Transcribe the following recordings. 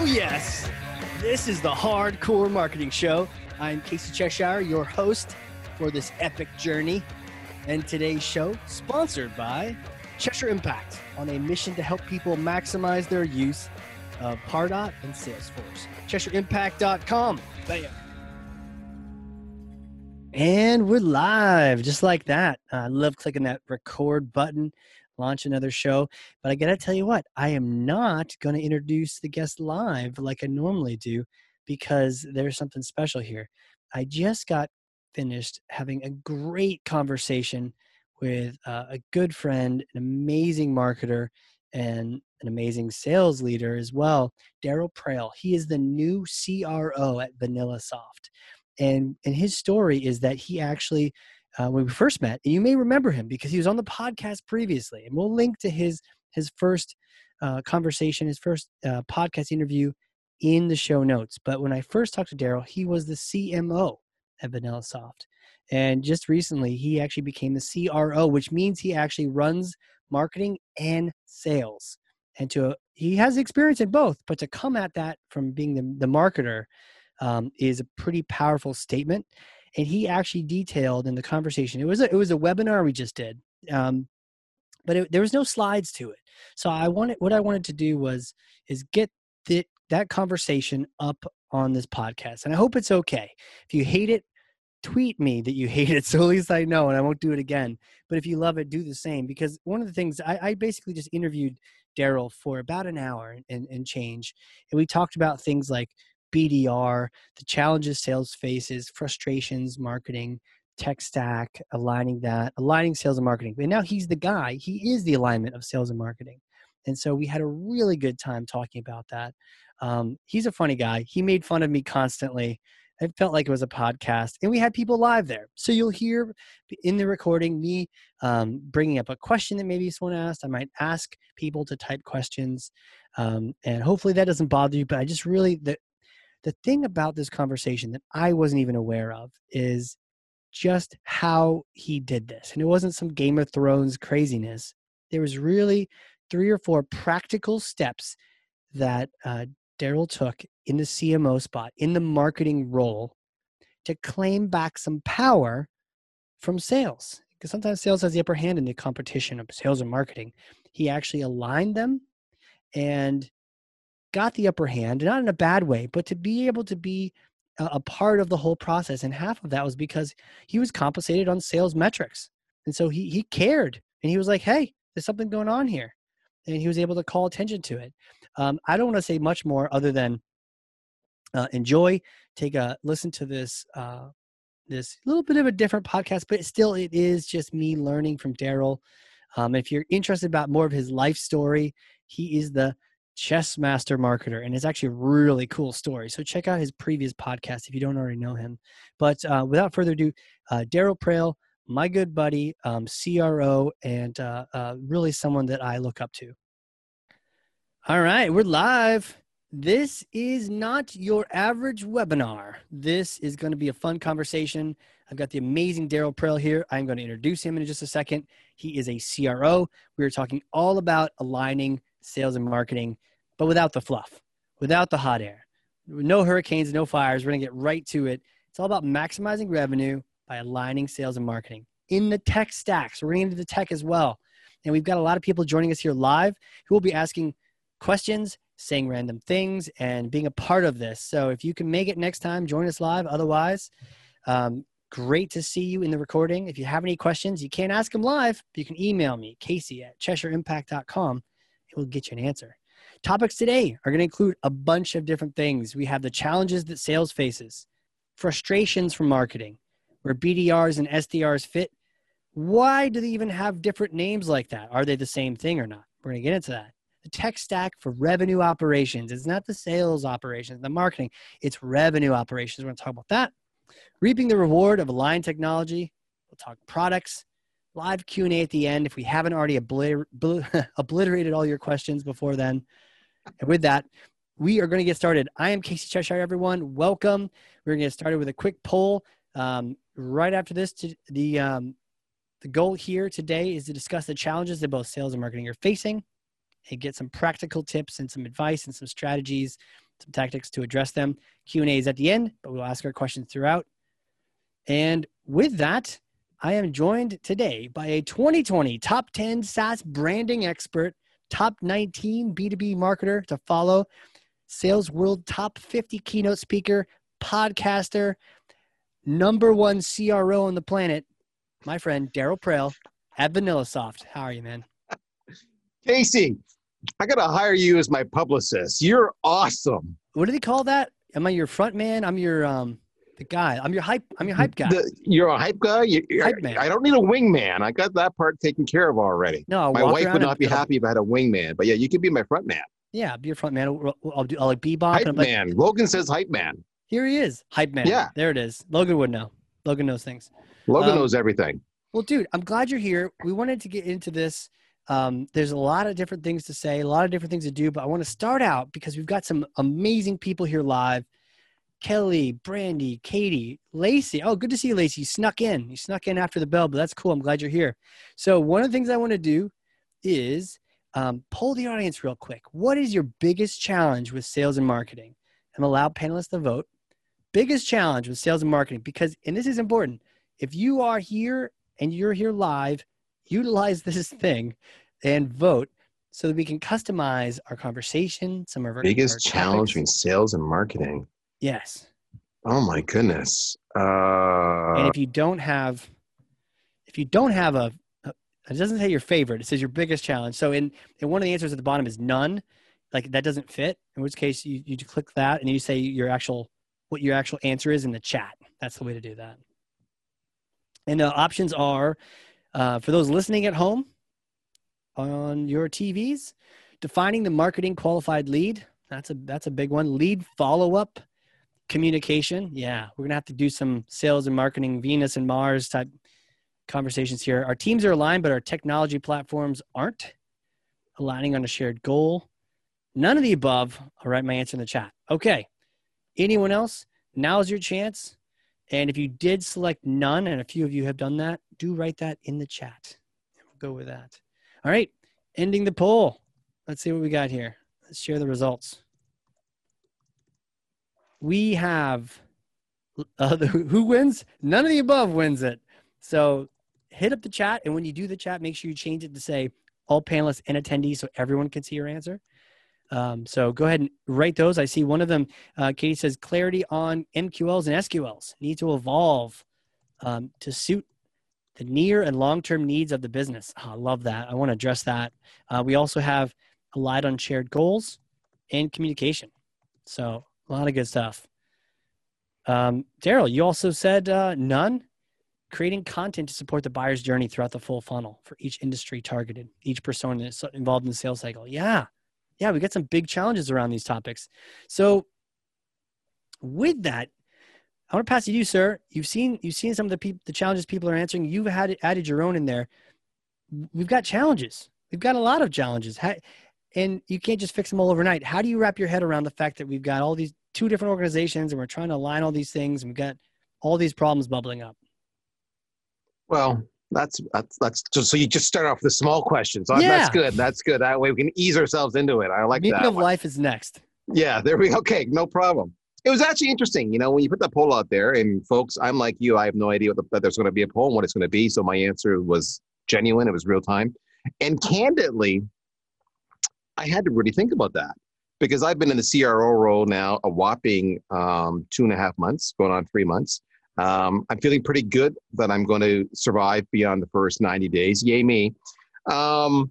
Oh, yes. This is the Hard Corps Marketing Show. I'm Casey Cheshire, your host for this epic journey. And today's show, sponsored by Cheshire Impact, on a mission to help people maximize their use of Pardot and Salesforce. CheshireImpact.com. Bam. And we're live, just like that. I love clicking that record button, launch another show. But I got to tell you what, I am not going to introduce the guest live like I normally do because there's something special here. I just got finished having a great conversation with uh, a good friend, an amazing marketer, and an amazing sales leader as well, Darryl Praill. He is the new CRO at VanillaSoft and and his story is that he actually uh, when we first met and you may remember him because he was on the podcast previously and we'll link to his his first uh, conversation his first uh, podcast interview in the show notes but when i first talked to darryl he was the cmo at VanillaSoft and just recently he actually became the cro which means he actually runs marketing and sales and to he has experience in both but to come at that from being the, the marketer um, is a pretty powerful statement. And he actually detailed in the conversation. It was a, it was a webinar we just did, um, but it, there was no slides to it. So I wanted what I wanted to do was is get the, that conversation up on this podcast, and I hope it's okay. If you hate it, tweet me that you hate it so at least I know and I won't do it again. But if you love it, do the same because one of the things I, I basically just interviewed Darryl for about an hour and, and change. And we talked about things like BDR, the challenges sales faces, frustrations, marketing, tech stack, aligning that, aligning sales and marketing. And now he's the guy, he is the alignment of sales and marketing. And so we had a really good time talking about that. Um, he's a funny guy. He made fun of me constantly. It felt like it was a podcast, and we had people live there. So you'll hear in the recording me um, bringing up a question that maybe someone asked. I might ask people to type questions, um, and hopefully that doesn't bother you. But I just really the the thing about this conversation that I wasn't even aware of is just how he did this. And it wasn't some Game of Thrones craziness. There was really three or four practical steps that uh, Darryl took in the CMO spot, in the marketing role, to claim back some power from sales. Because sometimes sales has the upper hand in the competition of sales and marketing. He actually aligned them and got the upper hand, not in a bad way, but to be able to be a, part of the whole process. And half of that was because he was compensated on sales metrics. And so he, he cared and he was like, hey, there's something going on here. And he was able to call attention to it. Um, I don't want to say much more other than uh, enjoy, take a listen to this uh, this little bit of a different podcast, but still it is just me learning from Darryl. Um, if you're interested about more of his life story, he is the chess master marketer and it's actually a really cool story. So check out his previous podcast if you don't already know him. But uh, without further ado uh, darryl Praill, my good buddy um, cro and uh, uh, really someone that i look up to. All right we're live. This is not your average webinar. This is going to be a fun conversation. I've got the amazing darryl praill here. I'm going to introduce him in just a second. He is a cro we are talking all about aligning sales and marketing, but without the fluff, without the hot air. No hurricanes, no fires. We're going to get right to it. It's all about maximizing revenue by aligning sales and marketing in the tech stacks. We're getting into the tech as well. And we've got a lot of people joining us here live who will be asking questions, saying random things, and being a part of this. So if you can make it next time, join us live. Otherwise, um, great to see you in the recording. If you have any questions, you can't ask them live, but you can email me, Casey at CheshireImpact.com it will get you an answer. Topics today are going to include a bunch of different things. We have the challenges that sales faces, frustrations from marketing, where BDRs and SDRs fit. Why do they even have different names like that? Are they the same thing or not? We're going to get into that. The tech stack for revenue operations. It's not the sales operations, the marketing, it's revenue operations. We're going to talk about that. Reaping the reward of aligned technology. We'll talk products, live q&a at the end if we haven't already obliter- obliterated all your questions before then and with that we are going to get started i am casey cheshire everyone welcome we're going to get started with a quick poll um, right after this to the um, the goal here today is to discuss the challenges that both sales and marketing are facing and get some practical tips and some advice and some strategies some tactics to address them. Q&A is at the end, but we'll ask our questions throughout. And with that, I am joined today by a 2020 top 10 SaaS branding expert, top 19 B2B marketer to follow, Sales World top 50 keynote speaker, podcaster, number one CRO on the planet, my friend Darryl Praill at VanillaSoft. How are you, man? Casey, I got to hire you as my publicist. You're awesome. What do they call that? Am I your front man? I'm your um the guy. I'm your hype. I'm your hype guy. The, you're a hype guy. You, hype man. I don't need a wingman. I got that part taken care of already. No, I'll my wife would not be happy if I had a wingman. But yeah, you could be my front man. Yeah, be your front man. I'll, I'll do. I'll like bebop. Hype and like, man. Logan says hype man. Here he is, hype man. Yeah, there it is. Logan would know. Logan knows things. Logan um, knows everything. Well, dude, I'm glad you're here. We wanted to get into this. Um, there's a lot of different things to say, a lot of different things to do, but I want to start out because we've got some amazing people here live. Kelly, Brandy, Katie, Lacey. Oh, good to see you, Lacey. You snuck in. You snuck in after the bell, but that's cool. I'm glad you're here. So, one of the things I want to do is um, poll the audience real quick. What is your biggest challenge with sales and marketing? And allow panelists to vote. Biggest challenge with sales and marketing, because, and this is important, if you are here and you're here live, utilize this thing and vote so that we can customize our conversation, some of our biggest our challenge in sales and marketing. Yes. Oh my goodness. Uh, and if you don't have, if you don't have a, a, it doesn't say your favorite. It says your biggest challenge. So in, in one of the answers at the bottom is none. Like that doesn't fit. In which case you, you click that and you say your actual, what your actual answer is in the chat. That's the way to do that. And the options are uh, for those listening at home on your TVs, defining the marketing qualified lead. That's a that's a big one. Lead follow up communication. Yeah, we're gonna have to do some sales and marketing Venus and Mars type conversations here. Our teams are aligned, but our technology platforms aren't aligning on a shared goal. None of the above. I'll write my answer in the chat. Okay. Anyone else? Now's your chance. And if you did select none, and a few of you have done that, do write that in the chat. We'll go with that. All right, ending the poll. Let's see what we got here. Let's share the results. We have uh, who wins? None of the above wins it. So hit up the chat, and when you do the chat, make sure you change it to say all panelists and attendees so everyone can see your answer. Um, so go ahead and write those. I see one of them. Uh, Katie says clarity on MQLs and SQLs need to evolve um, to suit the near and long term needs of the business. Oh, I love that. I want to address that. Uh, we also have a lot on shared goals and communication. So a lot of good stuff. Um, Darryl, you also said uh, none. Creating content to support the buyer's journey throughout the full funnel for each industry targeted, each persona involved in the sales cycle. Yeah, yeah, we got some big challenges around these topics. So, with that, I want to pass it to you, sir. You've seen you've seen some of the people, the challenges people are answering. You've had added your own in there. We've got challenges. We've got a lot of challenges, and you can't just fix them all overnight. How do you wrap your head around the fact that we've got all these two different organizations, and we're trying to align all these things, and we've got all these problems bubbling up? Well, that's that's that's just so you just start off with the small questions. Oh, yeah. That's good. That's good. That way we can ease ourselves into it. I like Meaning that. of one. life is next. Yeah, there we go. Okay, no problem. It was actually interesting, you know, when you put that poll out there, and folks, I'm like you, I have no idea what the, that there's going to be a poll, and what it's going to be. So my answer was genuine. It was real time, and candidly, I had to really think about that because I've been in the CRO role now a whopping um, two and a half months, going on three months. Um, I'm feeling pretty good that I'm going to survive beyond the first 90 days. Yay me! Um,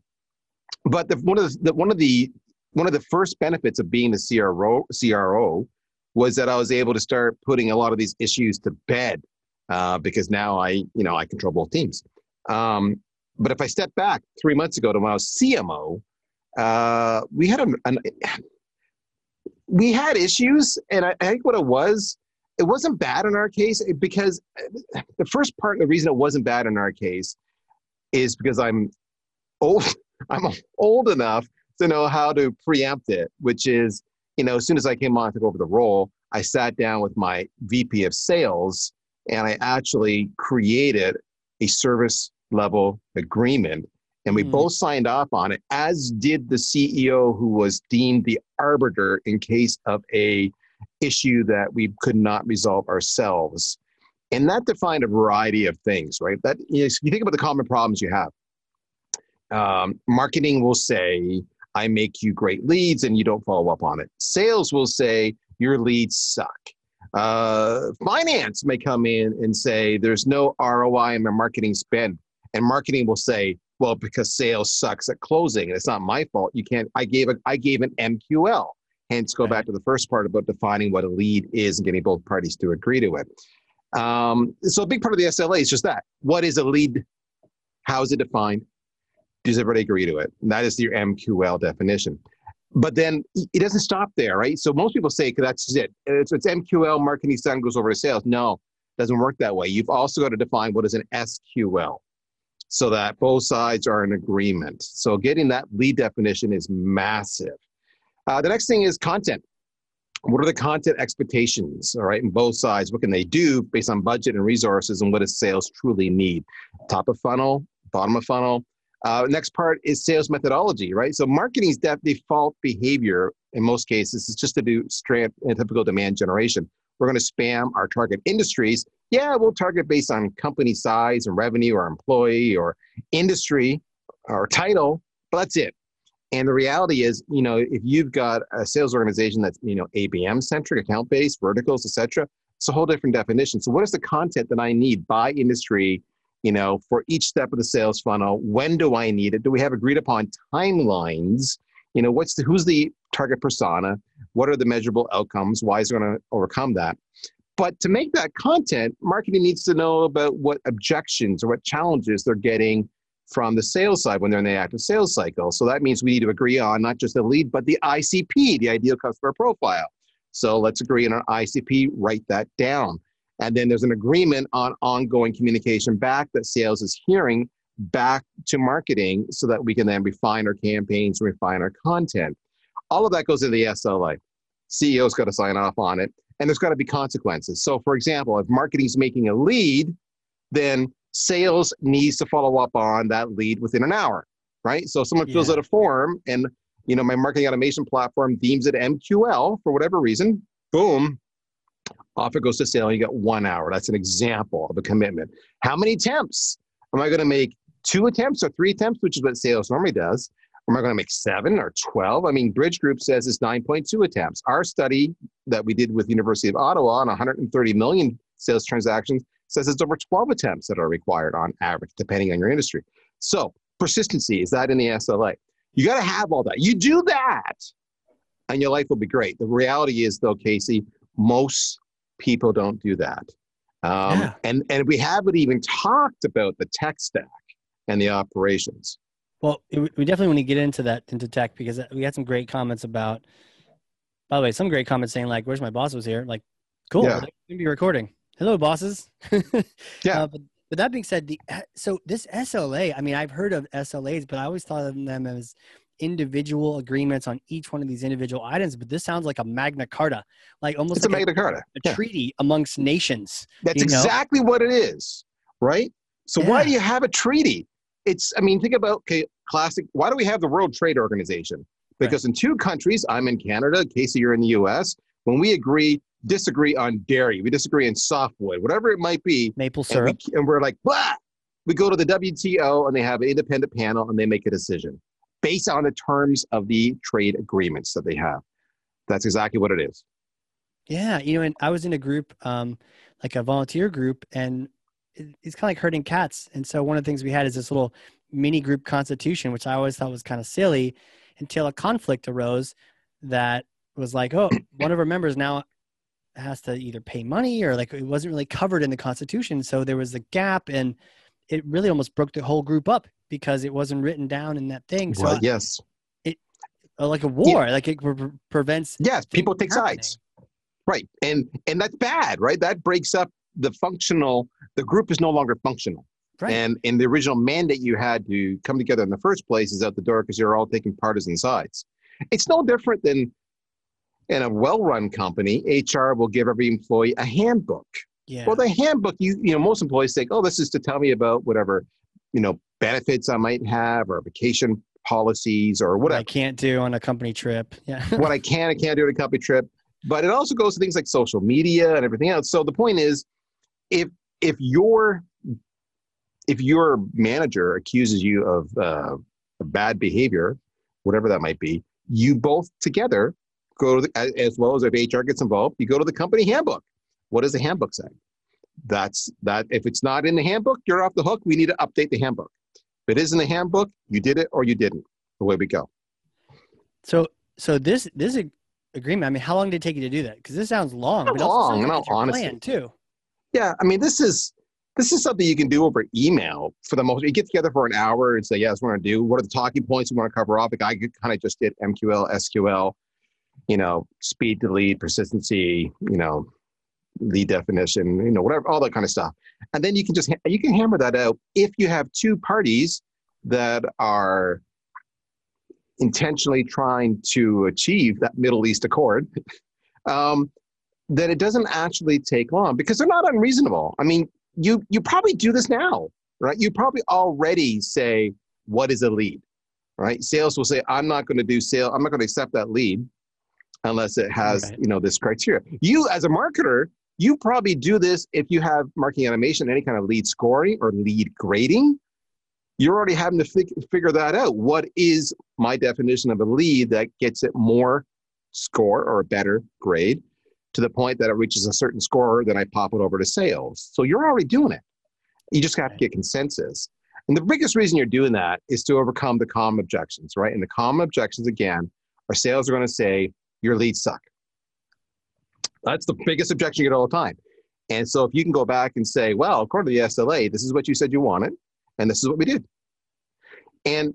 but the, one of the one of the one of the first benefits of being a CRO CRO was that I was able to start putting a lot of these issues to bed uh, because now I you know I control both teams. Um, but if I step back three months ago to when I was CMO, uh, we had a, an, we had issues, and I, I think what it was it wasn't bad in our case because the first part, the reason it wasn't bad in our case is because I'm old. I'm old enough to know how to preempt it, which is, you know, as soon as I came on, I took over the role, I sat down with my VP of sales and I actually created a service level agreement And we Hmm. both signed off on it, as did the CEO who was deemed the arbiter in case of a issue that we could not resolve ourselves. And that defined a variety of things, right? That you, know, you think about the common problems you have. Um, marketing will say, I make you great leads and you don't follow up on it. Sales will say, your leads suck. Uh, finance may come in and say, there's no ROI in my marketing spend. And marketing will say, well, because sales sucks at closing and it's not my fault. You can't, I gave a, I gave an MQL. Hence, go Right. back to the first part about defining what a lead is and getting both parties to agree to it. Um, so a big part of the SLA is just that. What is a lead? How is it defined? Does everybody agree to it? And that is your MQL definition. But then it doesn't stop there, right? So most people say that's it. It's, it's MQL, marketing done, goes over to sales. No, doesn't work that way. You've also got to define what is an SQL so that both sides are in agreement. So getting that lead definition is massive. Uh, the next thing is content. What are the content expectations, all right, in both sides? What can they do based on budget and resources, and what does sales truly need? Top of funnel, bottom of funnel. Uh, next part is sales methodology, right? So marketing's def- default behavior in most cases is just to do straight and typical demand generation. We're going to spam our target industries. Yeah, we'll target based on company size and revenue or employee or industry or title, but that's it. And the reality is, you know, if you've got a sales organization that's, you know, ABM centric, account based, verticals, etc., it's a whole different definition. So, what is the content that I need by industry, you know, for each step of the sales funnel? When do I need it? Do we have agreed upon timelines? You know, what's the who's the target persona? What are the measurable outcomes? Why is it going to overcome that? But to make that content, marketing needs to know about what objections or what challenges they're getting from the sales side when they're in the active sales cycle. So that means we need to agree on not just the lead, but the ICP, the ideal customer profile. So let's agree on an ICP, write that down. And then there's an agreement on ongoing communication back that sales is hearing back to marketing so that we can then refine our campaigns, refine our content. All of that goes into the SLA. CEO's got to sign off on it, and there's got to be consequences. So, for example, if marketing is making a lead, then sales needs to follow up on that lead within an hour, right? So, someone fills Yeah. out a form, and you know my marketing automation platform deems it MQL for whatever reason, boom, off it goes to sale. You got one hour. That's an example of a commitment. How many attempts am I going to make? Two attempts or three attempts, which is what sales normally does. Am I going to make seven or 12? I mean, Bridge Group says it's 9.2 attempts. Our study that we did with the University of Ottawa on 130 million sales transactions says it's over 12 attempts that are required on average, depending on your industry. So, persistency is that in the SLA? You got to have all that. You do that, and your life will be great. The reality is, though, Casey, most people don't do that. Um, Yeah. and, and we haven't even talked about the tech stack and the operations. Well, it, we definitely want to get into that into tech because we had some great comments about. By the way, some great comments saying like, "Where's my boss was here?" Like, cool. Yeah. To be recording. Hello, bosses. Yeah. Uh, but, but that being said, the so this SLA. I mean, I've heard of SLAs, but I always thought of them as individual agreements on each one of these individual items. But this sounds like a Magna Carta, like almost It's a like Magna Carta. a, Yeah. treaty amongst nations. That's you know? exactly what it is, right? So why do you have a treaty? It's, I mean, think about okay, classic. Why do we have the World Trade Organization? Because in two countries, I'm in Canada, Casey, you're in the U.S. When we agree, disagree on dairy, we disagree on softwood, whatever it might be, Maple and, we, syrup. and we're like, blah. We go to the WTO and they have an independent panel and they make a decision based on the terms of the trade agreements that they have. That's exactly what it is. Yeah, you know, and I was in a group, um, like a volunteer group, and it's kind of like herding cats. And so one of the things we had is this little mini group constitution, which I always thought was kind of silly, until a conflict arose that was like, oh, one of our members now has to either pay money or like it wasn't really covered in the constitution. So there was a gap, and it really almost broke the whole group up because it wasn't written down in that thing. So Well, yes. it uh, like a war, like it pre- pre- prevents Yes, people take from sides. Right. And and that's bad, right? That breaks up the functional the group is no longer functional. Right. And and the original mandate you had to come together in the first place is out the door because you're all taking partisan sides. It's no different than in a well-run company, HR will give every employee a handbook. Yeah. Well, the handbook, you you know, most employees think, oh, this is to tell me about whatever you know, benefits I might have or vacation policies or What I whatever. can't do on a company trip. Yeah. what I can, I can't do at a company trip. But it also goes to things like social media and everything else. So the point is, if if your if your manager accuses you of uh, bad behavior, whatever that might be, you both together go to the, as, well as if HR gets involved, you go to the company handbook. What does the handbook say? That's that. If it's not in the handbook, you're off the hook. We need to update the handbook. If it is in the handbook, you did it or you didn't. Away we go. So so this this agreement. I mean, how long did it take you to do that? Because this sounds long. Not but long, no, honestly. plan too. Yeah, I mean, this is this is something you can do over email for the most. You get together for an hour and say, "Yes, we're going to do. What are the talking points we want to cover off?" Like I kind of just did MQL, SQL, you know, speed to lead, persistency, you know, lead definition, you know, whatever, all that kind of stuff. And then you can just you can hammer that out if you have two parties that are intentionally trying to achieve that Middle East accord. Um, that it doesn't actually take long because they're not unreasonable. I mean, you you probably do this now, right? You probably already say what is a lead, right? Sales will say, I'm not going to do sale. I'm not going to accept that lead unless it has Right. you know this criteria. You as a marketer, you probably do this if you have marketing automation, any kind of lead scoring or lead grading. You're already having to fig- figure that out. What is my definition of a lead that gets it more score or a better grade? To the point that it reaches a certain score, then I pop it over to sales. So you're already doing it. You just have to get consensus. And the biggest reason you're doing that is to overcome the common objections, right? And the common objections, again, are sales are going to say, your leads suck. That's the biggest objection you get all the time. And so if you can go back and say, well, according to the SLA, this is what you said you wanted, and this is what we did. And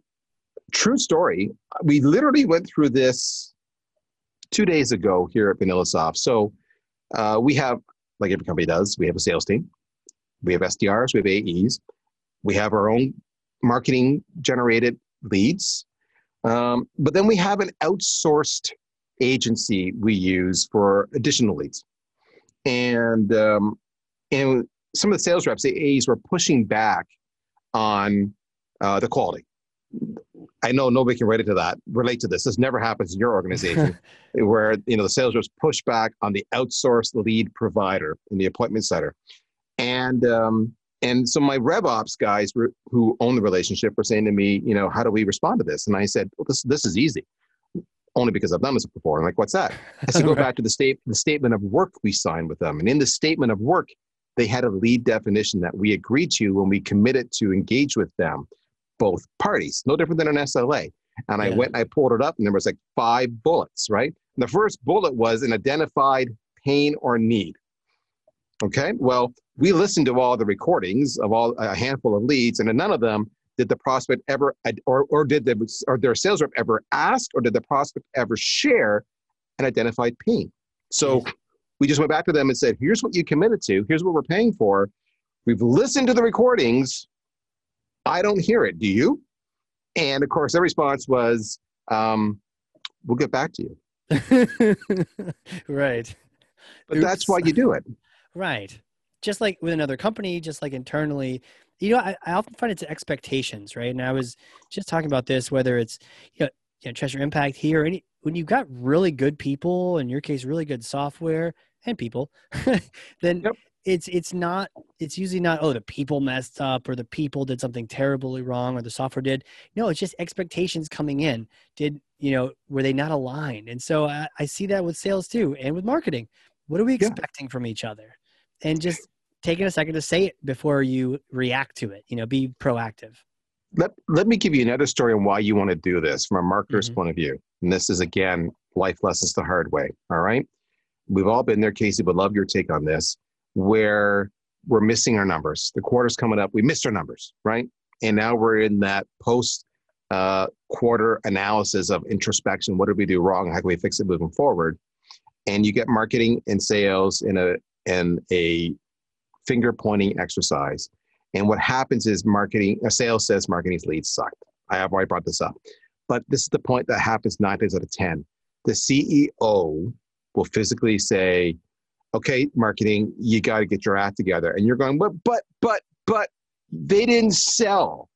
true story, we literally went through this two days ago here at VanillaSoft. So uh, we have, like every company does, we have a sales team, we have SDRs, we have AEs, we have our own marketing generated leads, um, but then we have an outsourced agency we use for additional leads, and um, and some of the sales reps, the AEs, were pushing back on uh, the quality. I know nobody can relate to that. Relate to this. This never happens in your organization, where you know the sales reps push back on the outsourced lead provider in the appointment center, and um, and so my rev ops guys were, who own the relationship were saying to me, you know, how do we respond to this? And I said, well, this this is easy, only because I've done this before. I'm like, what's that? I said, go back to the state the statement of work we signed with them, and in the statement of work, they had a lead definition that we agreed to when we committed to engage with them, both parties, no different than an SLA. And I went and I pulled it up, and there was like five bullets, right? And the first bullet was an identified pain or need. Okay, well, we listened to all the recordings of all a handful of leads, and none of them did the prospect ever, or or did the or their sales rep ever ask, or did the prospect ever share an identified pain? So we just went back to them and said, "Here's what you committed to. Here's what we're paying for. We've listened to the recordings. I don't hear it. Do you?" And of course, their response was, um, "We'll get back to you." right. But that's why you do it. Right. Just like with another company, just like internally, you know, I, I often find it's expectations, right? And I was just talking about this, whether it's, you know, you know Cheshire Impact here, any, when you've got really good people, in your case, really good software and people, then Yep. It's, it's not, it's usually not, oh, the people messed up or the people did something terribly wrong or the software did. No, it's just expectations coming in. Did, you know, were they not aligned? And so I, I see that with sales too and with marketing. What are we Yeah. expecting from each other? And just taking a second to say it before you react to it. You know, be proactive. Let, let me give you another story on why you want to do this from a marketer's Mhm. point of view. And this is, again, life lessons the hard way. All right. We've all been there, Casey, would love your take on this, where we're missing our numbers. The quarter's coming up. We missed our numbers, right? And now we're in that post uh, quarter analysis of introspection. What did we do wrong? How can we fix it moving forward? And you get marketing and sales in a in a finger pointing exercise. And what happens is marketing, a sales says marketing's leads sucked. I have already brought this up. But this is the point that happens nine times out of 10. The CEO will physically say, okay, marketing, you got to get your act together. And you're going, but, but, but, but, they didn't sell.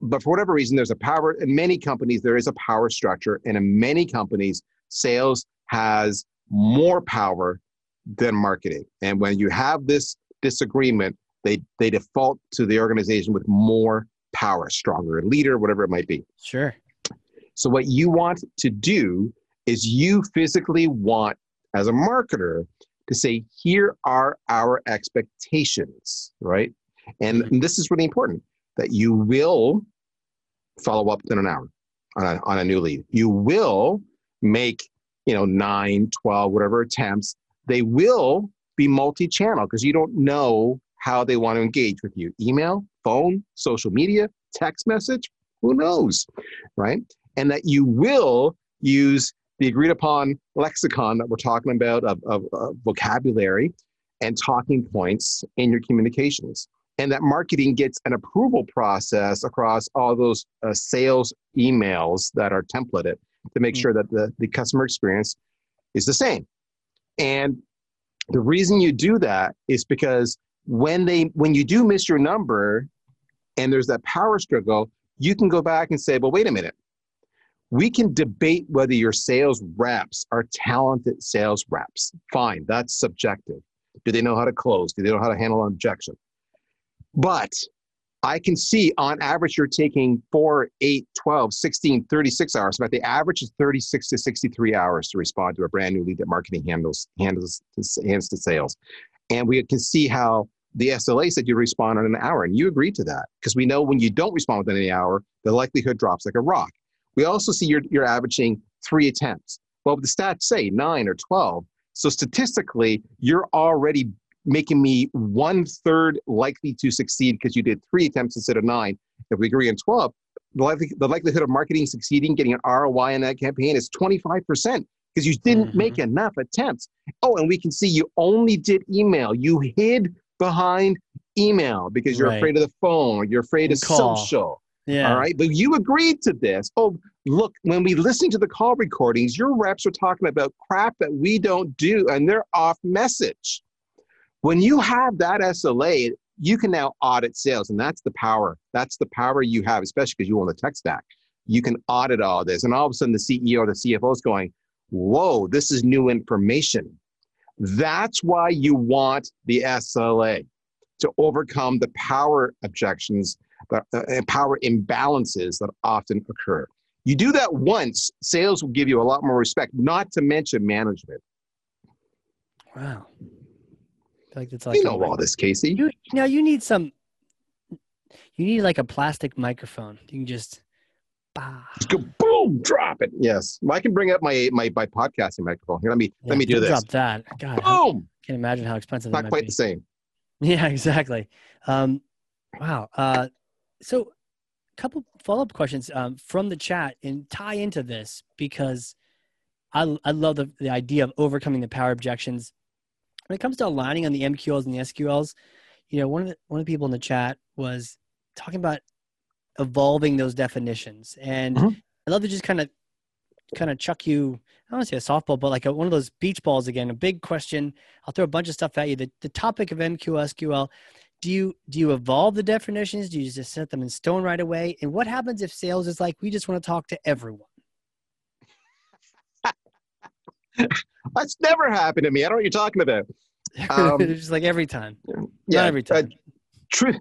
But for whatever reason, there's a power in many companies, there is a power structure. And in many companies, sales has more power than marketing. And when you have this disagreement, they, they default to the organization with more power, stronger leader, whatever it might be. Sure. So, what you want to do is you physically want, as a marketer, to say, here are our expectations, right? And, and this is really important that you will follow up within an hour on a, on a new lead. You will make, you know, nine, 12, whatever attempts. They will be multi-channel because you don't know how they want to engage with you. Email, phone, social media, text message, who knows, right? And that you will use the agreed upon lexicon that we're talking about of, of, of vocabulary and talking points in your communications. And that marketing gets an approval process across all those uh, sales emails that are templated to make mm-hmm. sure that the, the customer experience is the same. And the reason you do that is because when they when you do miss your number and there's that power struggle you can go back and say well wait a minute we can debate whether your sales reps are talented sales reps. Fine that's subjective. Do they know how to close? Do they know how to handle an objection? But I can see on average you're taking 4, 8, 12, 16, 36 hours, but the average is 36 to 63 hours to respond to a brand new lead that marketing handles, handles hands to sales. And we can see how the SLA said you respond in an hour, and you agreed to that. Because we know when you don't respond within an hour, the likelihood drops like a rock. We also see you're, you're averaging three attempts. Well, the stats say nine or 12. So statistically, you're already making me one third likely to succeed because you did three attempts instead of nine. If we agree on 12, the, the likelihood of marketing succeeding, getting an ROI in that campaign is 25% because you didn't mm-hmm. make enough attempts. Oh, and we can see you only did email. You hid behind email because you're right. afraid of the phone, you're afraid of Call. social. Yeah. All right. But you agreed to this. Oh, look, when we listen to the call recordings, your reps are talking about crap that we don't do and they're off message. When you have that SLA, you can now audit sales, and that's the power. That's the power you have, especially because you own the tech stack. You can audit all this, and all of a sudden the CEO or the CFO is going, "Whoa, this is new information." That's why you want the SLA to overcome the power objections uh, and power imbalances that often occur. You do that once, sales will give you a lot more respect, not to mention management. Wow like it's like you know all this, Casey. You, you know, you need some. You need like a plastic microphone. You can just. Bah. Just go boom, drop it. Yes, well, I can bring up my my, my podcasting microphone. Here, let me yeah, let me do this. Drop that. God, boom. I can't imagine how expensive. Not quite be. the same. Yeah, exactly. Um, wow. Uh, so, a couple follow up questions um, from the chat and tie into this because I I love the the idea of overcoming the power objections when it comes to aligning on the MQLs and the SQLs, you know, one of the one of the people in the chat was talking about evolving those definitions, and mm-hmm. I love to just kind of kind of chuck you. I don't want to say a softball, but like a, one of those beach balls again. A big question. I'll throw a bunch of stuff at you. The, the topic of MQL SQL. Do you do you evolve the definitions? Do you just set them in stone right away? And what happens if sales is like we just want to talk to everyone? That's never happened to me. I don't know what you're talking about. Um, just like every time. Yeah, Not every time. Uh, true.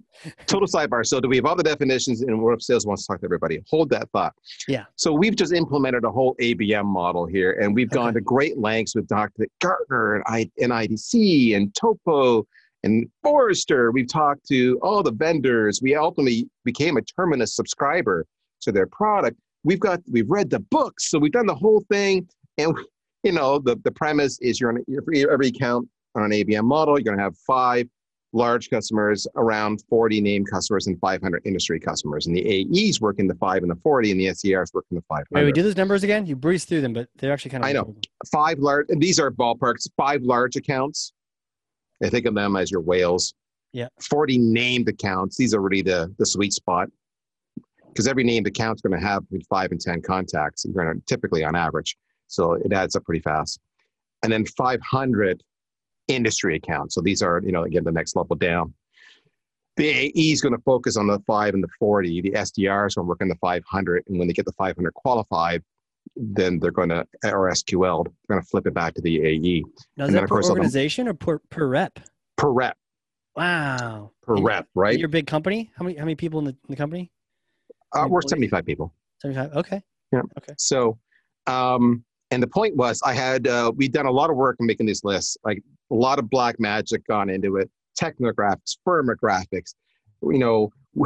Total sidebar. So, do we have all the definitions in what sales wants to talk to everybody? Hold that thought. Yeah. So, we've just implemented a whole ABM model here, and we've gone to great lengths with Dr. Gartner and, I, and IDC and Topo and Forrester. We've talked to all the vendors. We ultimately became a Terminus subscriber to their product. We've got we've read the books, so we've done the whole thing, and you know, the, the premise is you're on every account on an ABM model, you're going to have five large customers, around 40 named customers, and 500 industry customers. And the AEs work in the five and the 40, and the SDRs work in the 500. Wait, we do those numbers again? You breeze through them, but they're actually kind of. I know. Five large, these are ballparks, five large accounts. I think of them as your whales. Yeah. 40 named accounts. These are really the, the sweet spot because every named account is going to have between five and 10 contacts, you're going to typically on average. So it adds up pretty fast. And then 500 industry accounts. So these are, you know, again, the next level down. The AE is going to focus on the five and the 40. The SDR is going to work on the 500. And when they get the 500 qualified, then they're going to, or SQL, they're going to flip it back to the AE. Now, is that per organization or per, per rep? Per rep, Wow. per And- rep, right? Your big company? How many how many people in the, in the company? Uh, we're 75 people. 75. Okay. Yeah. Okay. So, um, and the point was, I had uh, we'd done a lot of work in making these lists, like a lot of black magic gone into it, technographics, firmographics, you know,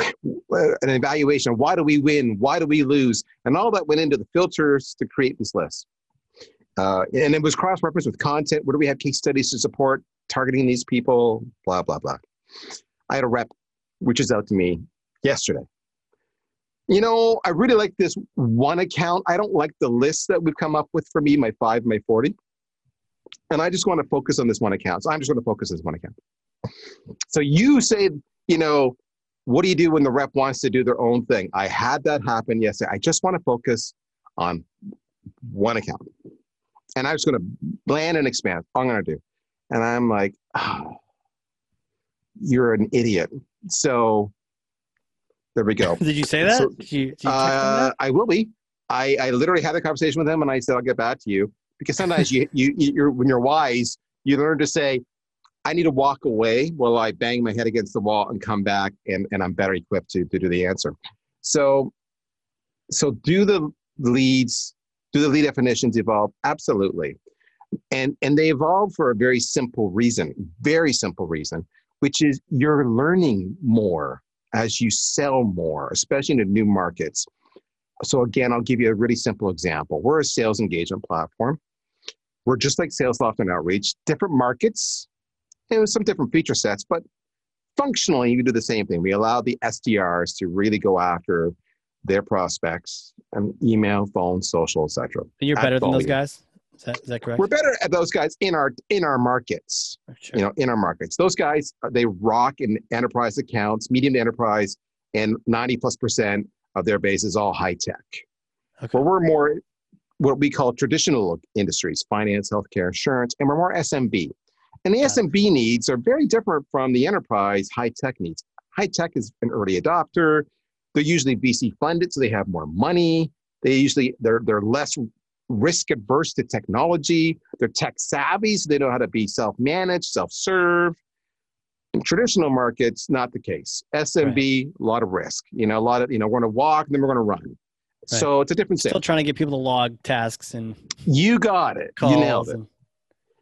an evaluation. Why do we win? Why do we lose? And all that went into the filters to create this list. Uh, and it was cross referenced with content. Where do we have case studies to support targeting these people? Blah blah blah. I had a rep reaches out to me yesterday you know, I really like this one account. I don't like the list that we've come up with for me, my five, my 40. And I just want to focus on this one account. So I'm just going to focus on this one account. So you say, you know, what do you do when the rep wants to do their own thing? I had that happen yesterday. I just want to focus on one account. And I'm just going to land and expand. I'm going to do. And I'm like, oh, you're an idiot. So there we go. Did you say that? So, did you, did you Uh, that? I will be. I, I literally had a conversation with him, and I said I'll get back to you because sometimes you you you're, when you're wise, you learn to say, I need to walk away while I bang my head against the wall and come back, and, and I'm better equipped to, to do the answer. So, so do the leads, do the lead definitions evolve? Absolutely, and and they evolve for a very simple reason, very simple reason, which is you're learning more as you sell more, especially in new markets. So again, I'll give you a really simple example. We're a sales engagement platform. We're just like SalesLoft and Outreach, different markets, and with some different feature sets, but functionally you do the same thing. We allow the SDRs to really go after their prospects and email, phone, social, etc. And you're better than those guys? Is that, is that correct? We're better at those guys in our in our markets Sure. you know, in our markets. Those guys, uh, they rock in enterprise accounts, medium to enterprise, and 90 plus percent of their base is all high tech. Okay. Where we're more what we call traditional industries, finance, healthcare, insurance, and we're more SMB. And the SMB needs are very different from the enterprise high tech needs. High tech is an early adopter. They're usually VC funded, so they have more money. They usually they're they're less risk adverse to technology. They're tech savvy, so they know how to be self managed, self serve. In traditional markets, not the case. SMB, a lot of risk. You know, a lot of you know, we're going to walk, then we're going to run. Right. So it's a different thing. Still thing. trying to get people to log tasks and You got it. You nailed it. and-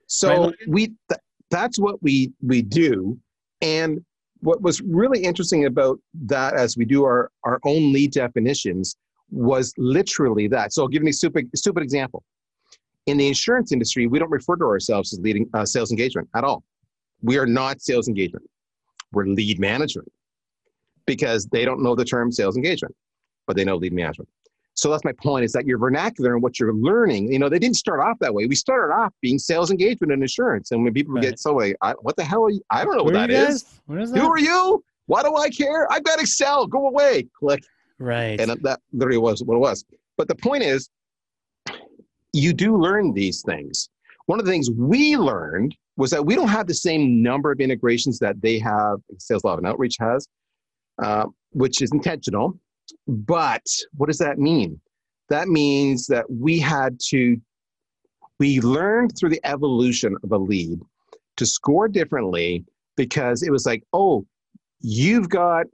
So Right, we th- that's what we we do. And what was really interesting about that as we do our our own lead definitions was literally that. So I'll give you a stupid stupid example. In the insurance industry, we don't refer to ourselves as leading uh, sales engagement at all. We are not sales engagement. We're lead management because they don't know the term sales engagement, but they know lead management. So that's my point is that your vernacular and what you're learning, you know, they didn't start off that way. We started off being sales engagement and insurance. And when people Right. get so like, what the hell are you? I don't know what that is. What is that? Who are you? Why do I care? I've got Excel. Go away. Click. right. And that literally was what it was. But the point is, you do learn these things. One of the things we learned was that we don't have the same number of integrations that they have, SalesLoft and Outreach has, uh, which is intentional. But what does that mean? That means that we had to, we learned through the evolution of a lead to score differently because it was like, oh, you've got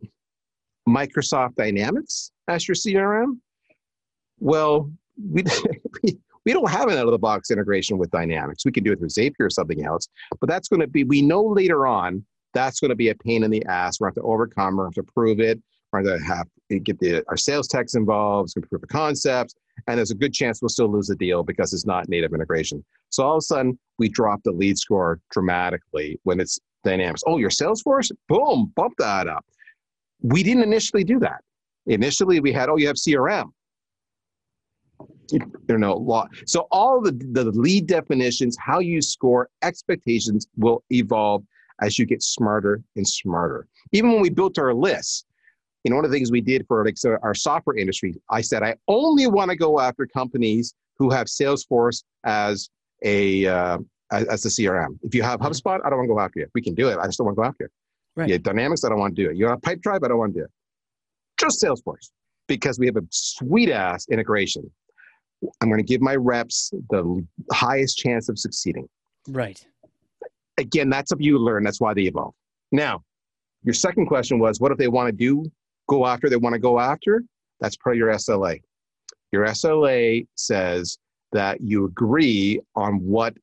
Microsoft Dynamics as your CRM. Well, we, we, don't have an out of the box integration with Dynamics. We can do it through Zapier or something else, but that's going to be, we know later on that's going to be a pain in the ass. We're going to have to overcome, we're going to have to prove it, we're going to have eh, get the, our sales techs involved, it's going to prove the concepts, and there's a good chance we'll still lose the deal because it's not native integration. So all of a sudden, we drop the lead score dramatically when it's Dynamics. Oh, your Salesforce? Boom, bump that up. We didn't initially do that. Initially, we had, oh, you have CRM. You know, law. So all the, the lead definitions, how you score, expectations will evolve as you get smarter and smarter. Even when we built our lists, know, one of the things we did for like so our software industry, I said I only want to go after companies who have Salesforce as a uh, as, the CRM. If you have Mhm. HubSpot, I don't want to go after you. We can do it. I just don't want to go after you. Right. You have Dynamics, I don't want to do it. You have Pipedrive, I don't want to do it. Just Salesforce because we have a sweet ass integration. I'm going to give my reps the highest chance of succeeding. Right. Again, that's up you learn. That's why they evolve. Now, your second question was what if they want to do, go after, they want to go after? That's part of your SLA. Your SLA says that you agree on what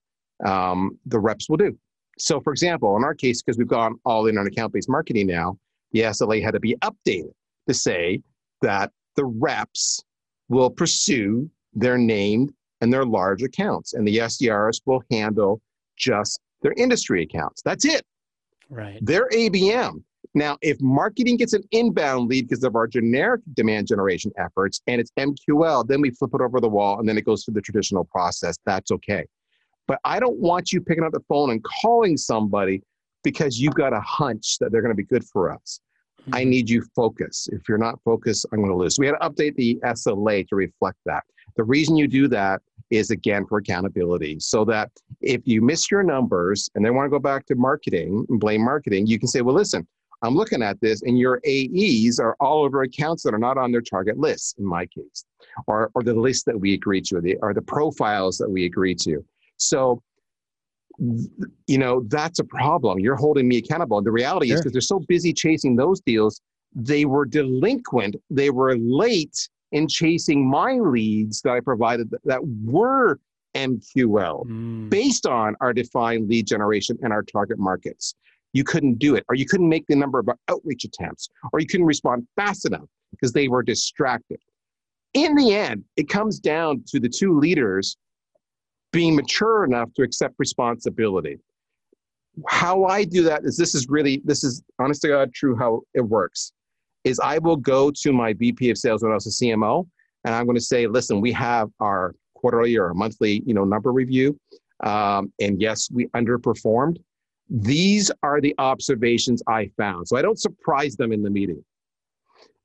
um, the reps will do. So, for example, in our case, because we've gone all in on account based marketing now, the SLA had to be updated to say that the reps will pursue their named and their large accounts, and the SDRs will handle just their industry accounts. That's it. Right. Their ABM. Now, if marketing gets an inbound lead because of our generic demand generation efforts and it's MQL, then we flip it over the wall and then it goes through the traditional process. That's okay. But I don't want you picking up the phone and calling somebody because you've got a hunch that they're going to be good for us. I Mhm. need you focus. If you're not focused, I'm going to lose. So we had to update the SLA to reflect that. The reason you do that is again for accountability, so that if you miss your numbers and they want to go back to marketing and blame marketing, you can say, well, listen, I'm looking at this and your AEs are all over accounts that are not on their target list, in my case, or, or the list that we agree to, or the, or the profiles that we agree to. So, you know, that's a problem. You're holding me accountable. And the reality is because they're so busy chasing those deals, they were delinquent. They were late in chasing my leads that I provided that, that were MQL Mm. based on our defined lead generation and our target markets. You couldn't do it, or you couldn't make the number of outreach attempts, or you couldn't respond fast enough because they were distracted. In the end, it comes down to the two leaders being mature enough to accept responsibility. How I do that is this is really, this is honest to God true how it works. Is I will go to my VP of sales when I was a CMO, and I'm going to say, listen, we have our quarterly or monthly, you know, number review. Um, and yes, we underperformed. These are the observations I found. So I don't surprise them in the meeting.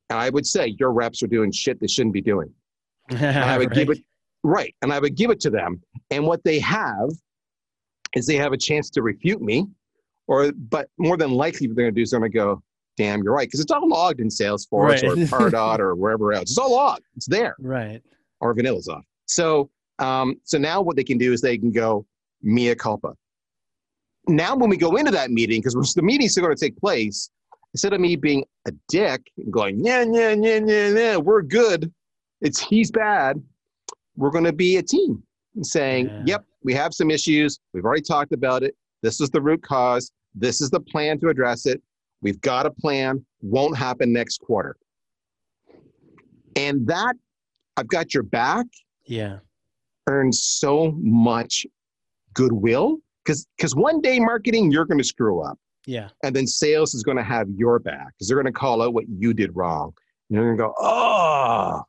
And I would say, your reps are doing shit they shouldn't be doing. And I would give Right. it, right. And I would give it to them. And what they have is they have a chance to refute me, or, but more than likely, what they're going to do is they're going to go, damn, you're right. Because it's all logged in Salesforce Right. or Pardot or wherever else. It's all logged. It's there Right. or VanillaSoft. So, um, so now what they can do is they can go mea culpa. Now, when we go into that meeting, because the meeting's still going to take place, instead of me being a dick and going, yeah, yeah, yeah, yeah, yeah, we're good, it's he's bad, we're going to be a team and saying, Yeah. yep, we have some issues. We've already talked about it. This is the root cause. This is the plan to address it. We've got a plan. Won't happen next quarter. And that, I've got your back Yeah. earns so much goodwill because because one day marketing you're going to screw up Yeah. and then sales is going to have your back because they're going to call out what you did wrong and you're going to go oh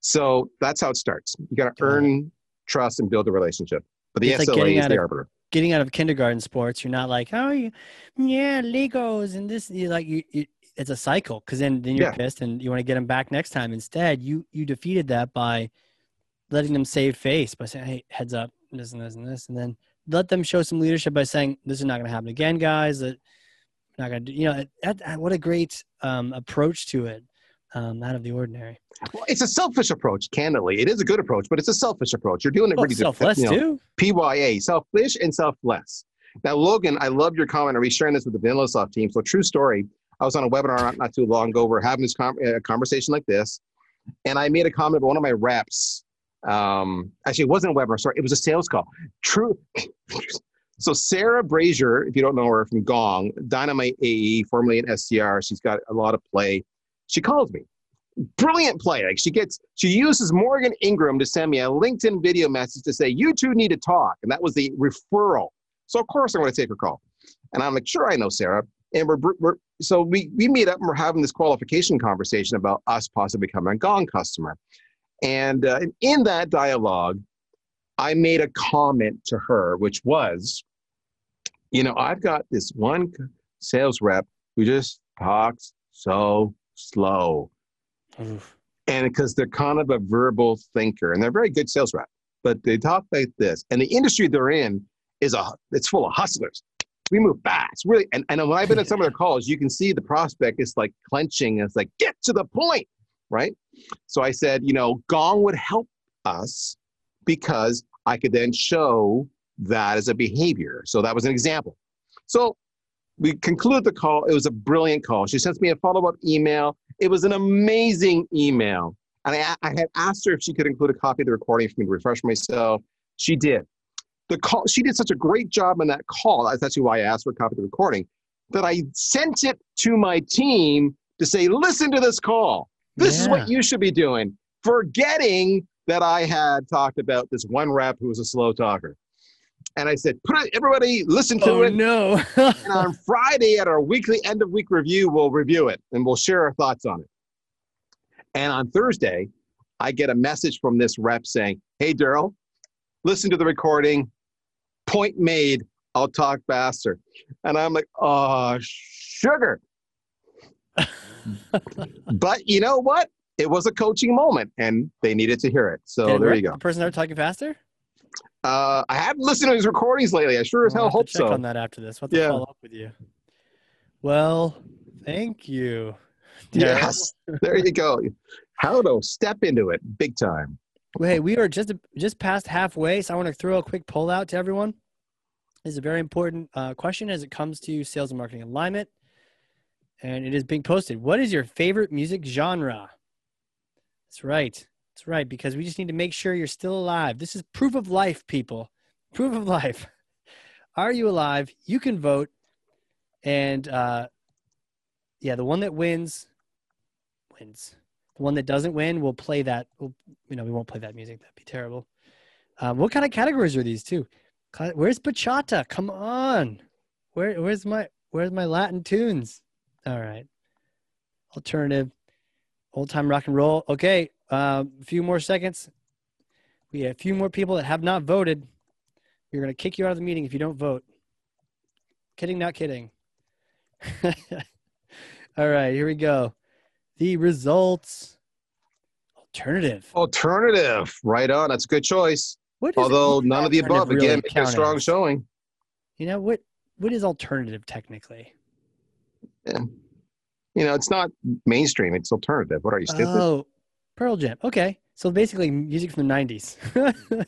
so that's how it starts you got to earn trust and build a relationship but the It's SLA getting is out the of- arbiter Getting out of kindergarten sports, you're not like, oh, you, yeah, Legos and this. You like you, you. It's a cycle because then then you're Yeah. pissed and you want to get them back next time. Instead, you you defeated that by letting them save face by saying, hey, heads up, this and this and this, and then let them show some leadership by saying, this is not going to happen again, guys. That not going to do. You know, that, what a great um, approach to it. Um, out of the ordinary. well, it's a selfish approach candidly it is a good approach but it's a selfish approach you're doing it Well, really to- selfless you know, too. PYA, selfish and selfless. Now, Logan, I love your comment. Are we sharing this with the VanillaSoft team? So, true story. I was on a webinar not, not too long ago. We're having this com- uh, conversation like this, and I made a comment about one of my reps. Um, actually, it wasn't a webinar. Sorry, it was a sales call. True. so, Sarah Brazier, if you don't know her from Gong, Dynamite AE, formerly an SDR, she's got a lot of play. She calls me brilliant play. Like she gets, she uses Morgan Ingram to send me a LinkedIn video message to say, you two need to talk. And that was the referral. So of course I'm going to take her call. And I'm like, sure, I know Sarah. And we're, we're so we, we meet up and we're having this qualification conversation about us possibly becoming a Gong customer. And uh, in that dialogue, I made a comment to her, which was, you know, I've got this one sales rep who just talks so slow Oof. and because they're kind of a verbal thinker and they're very good sales rep but they talk like this and the industry they're in is a it's full of hustlers We move fast, really. And, and when I've been at some of their calls, you can see the prospect is like clenching. It's like, get to the point, right? So I said, you know, Gong would help us because I could then show that as a behavior. So that was an example. So we concluded the call. It was a brilliant call. She sends me a follow up email. It was an amazing email. And I, I had asked her if she could include a copy of the recording for me to refresh myself. She did. The call, she did such a great job on that call. That's actually why I asked for a copy of the recording. That I sent it to my team to say, listen to this call. This yeah. is what you should be doing. Forgetting that I had talked about this one rep who was a slow talker. And I said, put it, everybody listen to oh, it. no. and on Friday at our weekly end of week review, we'll review it and we'll share our thoughts on it. And on Thursday, I get a message from this rep saying, Hey, Darryl, listen to the recording. Point made. I'll talk faster. And I'm like, Oh, sugar. But you know what? It was a coaching moment and they needed to hear it. So there you go. The person started talking faster? Uh, I haven't listened to his recordings lately. I sure as hell hope check so. on that after this. What yeah. follow up with you? Well, thank you. Yes, there you go. How to step into it big time. Well, hey, we are just just past halfway, so I want to throw a quick poll out to everyone. This is a very important uh, question as it comes to sales and marketing alignment, and it is being posted. What is your favorite music genre? That's right. That's right, because we just need to make sure you're still alive. This is proof of life, people. Proof of life. Are you alive? You can vote. And uh, yeah, the one that wins wins. The one that doesn't win, we'll play that. We'll, you know, we won't play that music. That'd be terrible. Um, what kind of categories are these too? Where's bachata? Come on. Where, where's my where's my Latin tunes? All right. Alternative, old time rock and roll. Okay, uh, a few more seconds. We have a few more people that have not voted. We're going to kick you out of the meeting if you don't vote. Kidding, not kidding. All right, here we go. The results. Alternative. Alternative. Right on. That's a good choice. Although none of the above, really again, a strong showing. You know, what what is alternative technically? Yeah. You know, it's not mainstream, it's alternative. What are you, stupid? Oh, Pearl Jam. Okay. So basically music from the 90s.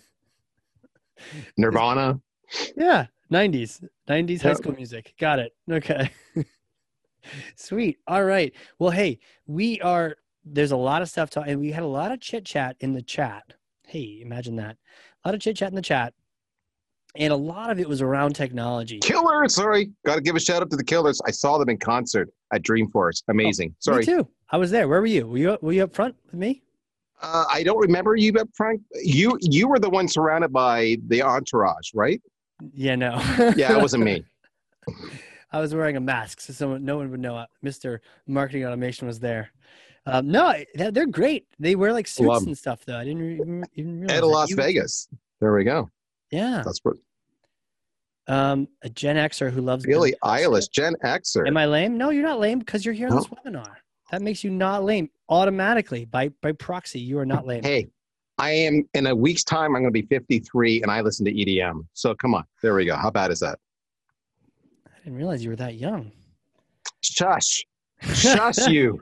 Nirvana. Yeah, 90s. 90s yep. high school music. Got it. Okay. Sweet. All right. Well, hey, we are there's a lot of stuff to, and we had a lot of chit chat in the chat. Hey, imagine that. A lot of chit chat in the chat. And a lot of it was around technology. Killers, sorry. Got to give a shout out to the Killers. I saw them in concert at Dreamforce. Amazing. Oh, sorry. Me too. I was there. Where were you? Were you were you up front with me? Uh, I don't remember you up front. You you were the one surrounded by the entourage, right? Yeah, no. yeah, it wasn't me. I was wearing a mask, so someone, no one would know. Mr. Marketing Automation was there. Um, no, they're great. They wear like suits and stuff, though. I didn't even, even realize. At Las Vegas. There we go. Yeah, that's what. Um, a Gen Xer who loves Billie Eilish, Gen Xer. Am I lame? No, you're not lame because you're here on no. this webinar. That makes you not lame automatically by by proxy. You are not lame. Hey, I am in a week's time. I'm going to be 53, and I listen to EDM. So come on, there we go. How bad is that? I didn't realize you were that young. Shush, shush you.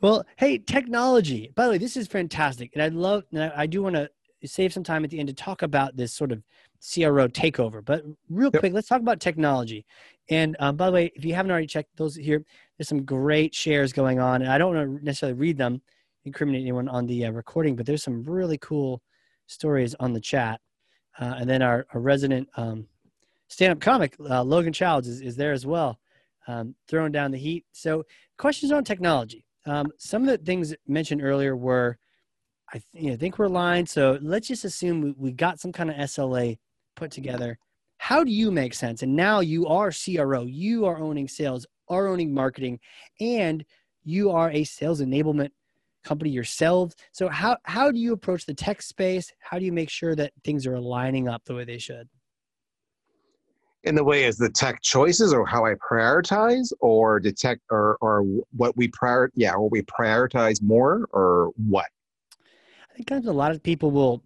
Well, hey, technology. By the way, this is fantastic, and I love. And I, I do want to save some time at the end to talk about this sort of CRO takeover. But real yep. quick, let's talk about technology. And um, by the way, if you haven't already checked those here, there's some great shares going on. And I don't want to necessarily read them, incriminate anyone on the uh, recording, but there's some really cool stories on the chat. Uh, and then our, our resident um, stand-up comic, uh, Logan Childs, is, is there as well, um, throwing down the heat. So questions on technology. Um, some of the things mentioned earlier were, I th- you know, think we're aligned. So let's just assume we, we got some kind of SLA put together. How do you make sense? And now you are CRO, you are owning sales, are owning marketing, and you are a sales enablement company yourselves. So how how do you approach the tech space? How do you make sure that things are lining up the way they should? In the way as the tech choices or how I prioritize or detect or or what we prior yeah, or we prioritize more or what? I think a lot of people will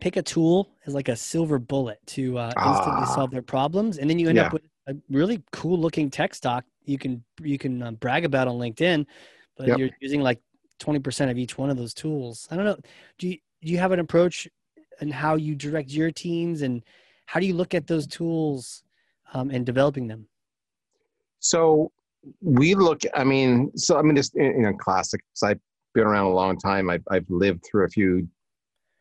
pick a tool as like a silver bullet to uh, instantly Ah. solve their problems, and then you end Yeah. up with a really cool looking tech stack you can you can uh, brag about on LinkedIn, but Yep. you're using like twenty percent of each one of those tools. I don't know. Do you do you have an approach and how you direct your teams, and how do you look at those tools um, and developing them? So we look. I mean, so I mean, just you know, classic. So I've been around a long time. I've I've lived through a few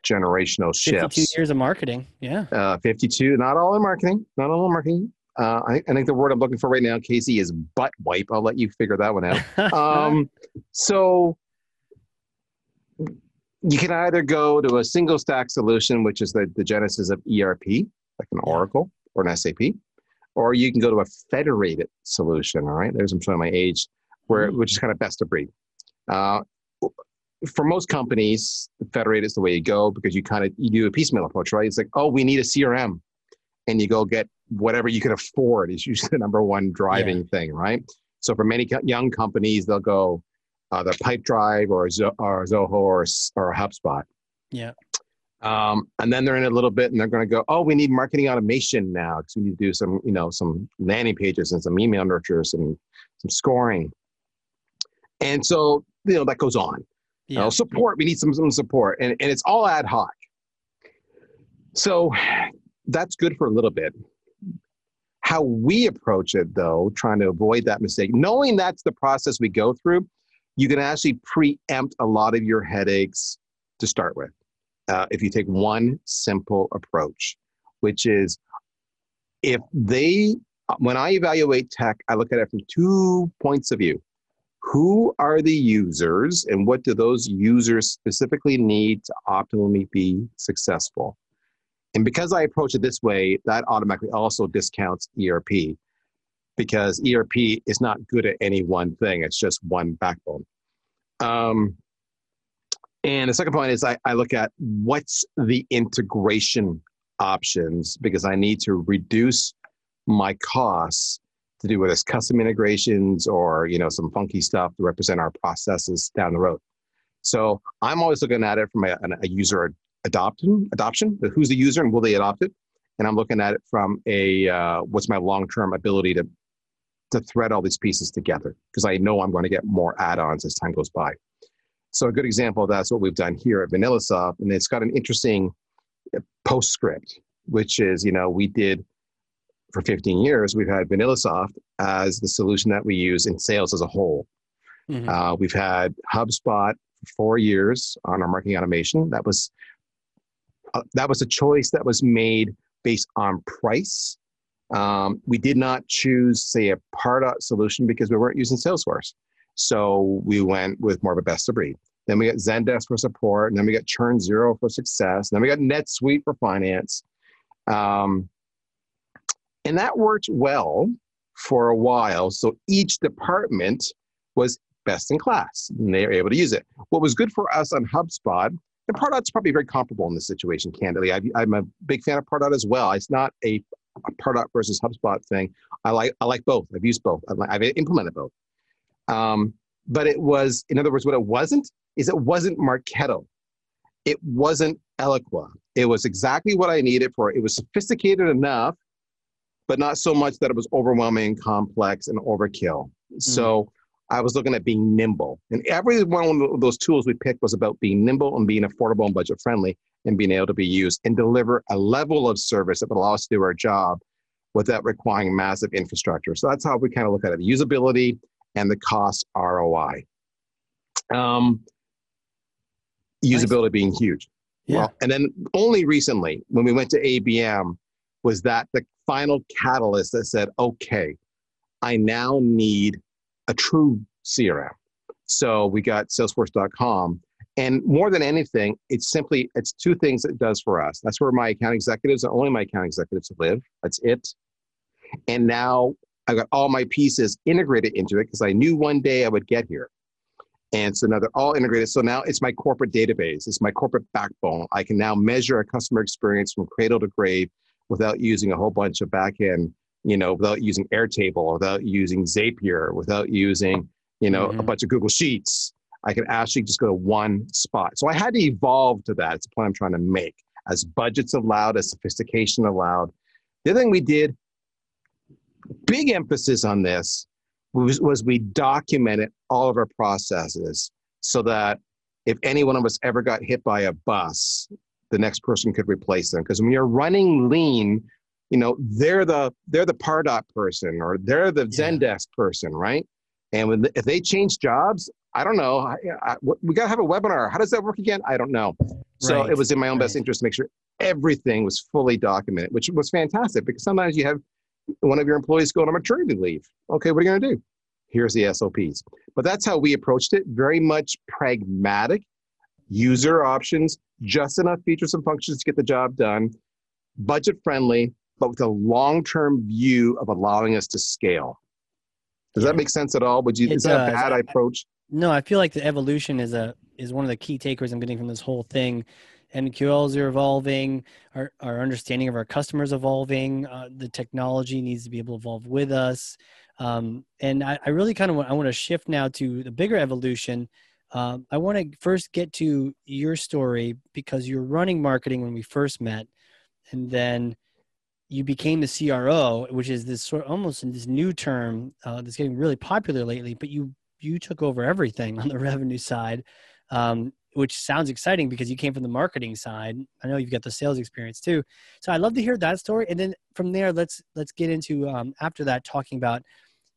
generational shifts. Fifty-two shifts. years of marketing. Yeah. Uh, Fifty-two. Not all in marketing. Not all in marketing. Uh, I, I think the word I'm looking for right now, Casey, is butt wipe. I'll let you figure that one out. um, so you can either go to a single stack solution, which is the, the genesis of ERP, like an. Oracle or an SAP, or you can go to a federated solution. All right, there's I'm showing my age, where Mm. which is kind of best of breed. Uh, for most companies, federated is the way you go because you kind of you do a piecemeal approach, right? It's like, oh, we need a CRM, and you go get whatever you can afford is usually the number one driving thing, right? So for many co- young companies, they'll go either Pipedrive or Zo- or Zoho or or HubSpot. Yeah. Um, and then they're in a little bit, and they're going to go, oh, we need marketing automation now because we need to do some, you know, some landing pages and some email nurtures and some scoring. And so, you know, that goes on. You know, support. We need some some support, and and it's all ad hoc. So that's good for a little bit. How we approach it, though, trying to avoid that mistake, knowing that's the process we go through, you can actually preempt a lot of your headaches to start with. Uh, if you take one simple approach, which is if they, when I evaluate tech, I look at it from two points of view who are the users and what do those users specifically need to optimally be successful? And because i approach it this way that automatically also discounts erp because erp is not good at any one thing. It's just one backbone. Um, and the second point is I, I look at what's the integration options because i need to reduce my costs to do with us custom integrations or you know some funky stuff to represent our processes down the road. So I'm always looking at it from a, a user adoption adoption. Who's the user and will they adopt it? And I'm looking at it from a uh, what's my long term ability to to thread all these pieces together because I know I'm going to get more add-ons as time goes by. So a good example of that's what we've done here at VanillaSoft, and it's got an interesting uh, postscript, which is you know we did for 15 years, we've had VanillaSoft as the solution that we use in sales as a whole. Mhm. Uh, we've had HubSpot for four years on our marketing automation. That was uh, that was a choice that was made based on price. Um, we did not choose, say, a Pardot solution because we weren't using Salesforce. So we went with more of a best of breed. Then we got Zendesk for support, and then we got ChurnZero for success, and then we got NetSuite for finance. Um, and that worked well for a while. So each department was best in class and they were able to use it. What was good for us on HubSpot, and Pardot's probably very comparable in this situation, candidly. I, I'm a big fan of Pardot as well. It's not a, a Pardot versus HubSpot thing. I like I like both. I've used both. I've, I've implemented both. Um, but it was, in other words, what it wasn't is it wasn't Marketo. It wasn't Eloqua. It was exactly what I needed for it. It was sophisticated enough but not so much that it was overwhelming, complex, and overkill. So I was looking at being nimble. And every one of those tools we picked was about being nimble and being affordable and budget friendly and being able to be used and deliver a level of service that would allow us to do our job without requiring massive infrastructure. So that's how we kind of look at it the usability and the cost ROI. Um, usability being huge. Yeah. Well, and then only recently, when we went to ABM, was that the final catalyst that said, okay, I now need a true CRM. So we got Salesforce.com. And more than anything, it's simply it's two things it does for us. That's where my account executives, and only my account executives live. That's it. And now I've got all my pieces integrated into it because I knew one day I would get here. And so now they're all integrated. So now it's my corporate database, it's my corporate backbone. I can now measure a customer experience from cradle to grave without using a whole bunch of backend, you know, without using Airtable, without using Zapier, without using, you know, a Mhm. bunch of Google Sheets. I can actually just go to one spot. So I had to evolve to that. It's the point I'm trying to make. as budgets allowed, as sophistication allowed. The other thing we did, big emphasis on this, was, was we documented all of our processes so that if any one of us ever got hit by a bus, the next person could replace them. Because when you're running lean, you know they're the they're the Pardot person or they're the Yeah. Zendesk person, right? And when if they change jobs, I don't know. I, I, we got to have a webinar. How does that work again? I don't know. So Right, it was in my own best interest to make sure everything was fully documented, which was fantastic because sometimes you have one of your employees go on a maternity leave. Okay, what are you going to do? Here's the SOPs. But that's how we approached it. Very much pragmatic, user options, just enough features and functions to get the job done, budget friendly, but with a long term view of allowing us to scale. Does that make sense at all? Would you? It is that a bad I- approach? No, I feel like the evolution is a is one of the key takeaways I'm getting from this whole thing. MQLs are evolving, our our understanding of our customers evolving. Uh, the technology needs to be able to evolve with us, um, and I, I really kind of want, I want to shift now to the bigger evolution. Um, I want to first get to your story because you're running marketing when we first met, and then you became the CRO, which is this sort of almost in this new term uh, that's getting really popular lately. But you you took over everything on the revenue side, um, which sounds exciting because you came from the marketing side. I know you've got the sales experience too. So I'd love to hear that story, and then from there, let's let's get into um, after that talking about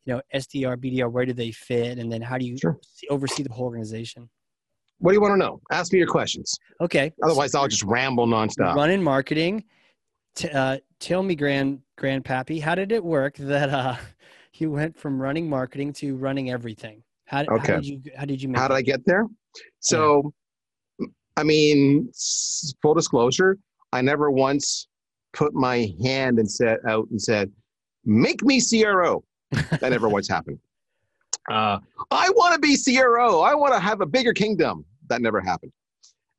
you know SDR, BDR, where do they fit, and then how do you Sure. see, oversee the whole organization? What do you want to know? Ask me your questions. Okay. Otherwise, I'll just ramble nonstop. run in marketing. T- uh, tell me, grand grandpappy, how did it work that uh, you went from running marketing to running everything? How, did- Okay. how did you how did you make How did? I get there? So, I mean, full disclosure, I never once put my hand and set out and said, "Make me CRO." That never once happened. Uh, I want to be CRO. I want to have a bigger kingdom. That never happened.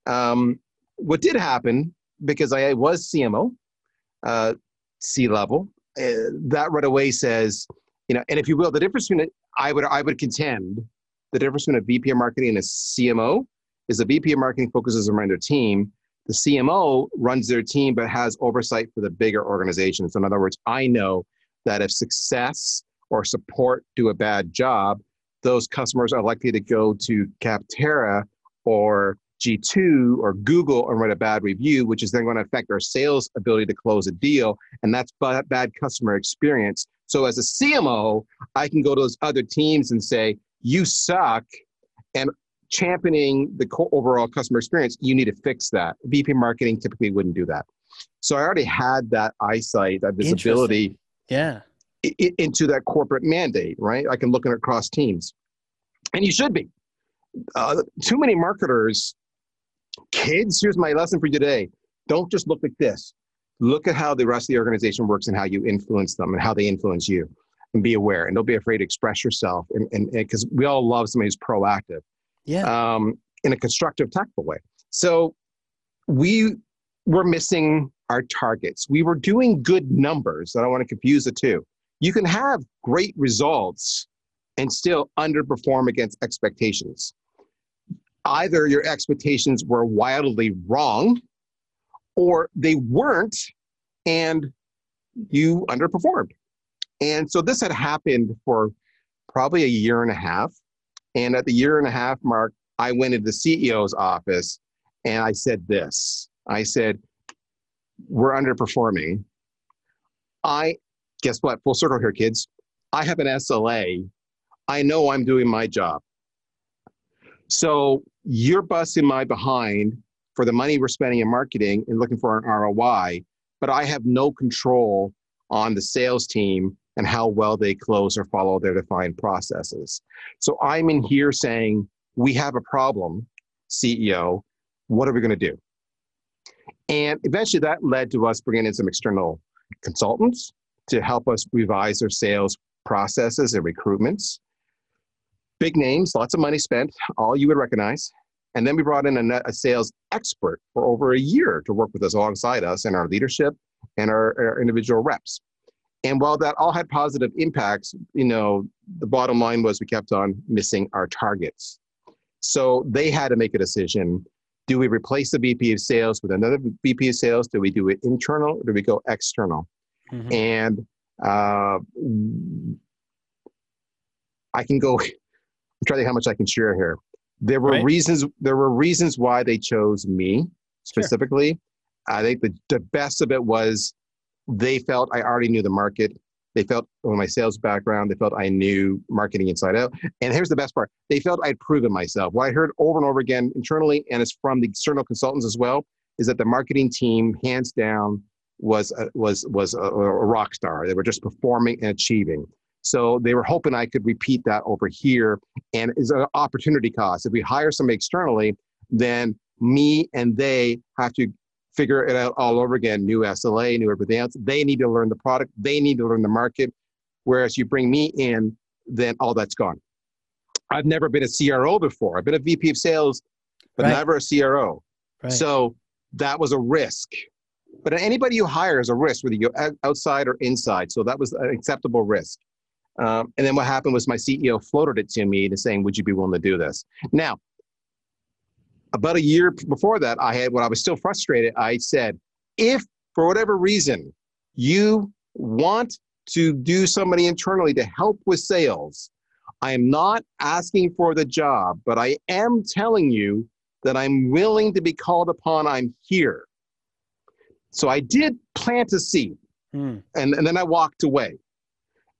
Um, what did happen because I was CMO, uh, C level. Uh, that right away says, you know, and if you will, the difference between I would I would contend the difference between a VP of marketing and a CMO is the VP of marketing focuses around their team. The CMO runs their team but has oversight for the bigger organization. So, In other words, I know that if success or support do a bad job, those customers are likely to go to Capterra or G2 or Google and write a bad review, which is then going to affect our sales ability to close a deal. And that's ba- bad customer experience. So as a CMO, I can go to those other teams and say, you suck. And championing the overall customer experience, you need to fix that. VP marketing typically wouldn't do that. So I already had that eyesight, that visibility Yeah. Into that corporate mandate, right? I can look at it across teams. And you should be. Uh, too many marketers, kids, here's my lesson for you today. Don't just look at this. Look at how the rest of the organization works and how you influence them and how they influence you. And be aware and don't be afraid to express yourself. And because we all love somebody who's proactive Yeah. um, in a constructive, tactful way. So we were missing our targets. We were doing good numbers. I don't want to confuse the two. You can have great results and still underperform against expectations. Either your expectations were wildly wrong or they weren't and you underperformed. And so this had happened for probably a year and a half. And at the year and a half mark, I went into the CEO's office and I said this I said, We're underperforming. I, guess what? Full circle here, kids. I have an SLA. I know I'm doing my job. So you're busting my behind for the money we're spending in marketing and looking for an ROI, but I have no control on the sales team and how well they close or follow their defined processes. So I'm in here saying, we have a problem, CEO. What are we going to do? And eventually that led to us bringing in some external consultants to help us revise our sales processes and recruitments. Big names, lots of money spent, all you would recognize. And then we brought in a, a sales expert for over a year to work with us alongside us and our leadership and our, our individual reps. And while that all had positive impacts, you know, the bottom line was we kept on missing our targets. So they had to make a decision Do we replace the VP of sales with another VP of sales? Do we do it internal or do we go external? Mhm. And uh, I can go. I'm trying to think how much I can share here. There were Right. reasons. There were reasons why they chose me specifically. I think the, the best of it was they felt I already knew the market. They felt with my sales background, they felt I knew marketing inside out. And here's the best part: they felt I'd proven myself. What I heard over and over again internally, and it's from the external consultants as well, is that the marketing team, hands down, was a, was was a, a rock star. They were just performing and achieving. So they were hoping I could repeat that over here, and is an opportunity cost. If we hire somebody externally, then me and they have to figure it out all over again. New SLA, new everything else. They need to learn the product. They need to learn the market. Whereas you bring me in, then all that's gone. I've never been a CRO before. I've been a VP of sales, but Right. never a CRO. Right. So that was a risk. But anybody you hire is a risk, whether you're outside or inside. So that was an acceptable risk. Um, and then what happened was my CEO floated it to me to saying, "Would you be willing to do this?" Now, about a year before that, I had when I was still frustrated. I said, "If for whatever reason you want to do somebody internally to help with sales, I am not asking for the job, but I am telling you that I'm willing to be called upon. I'm here." So I did plant a seed Hmm. and, and then I walked away.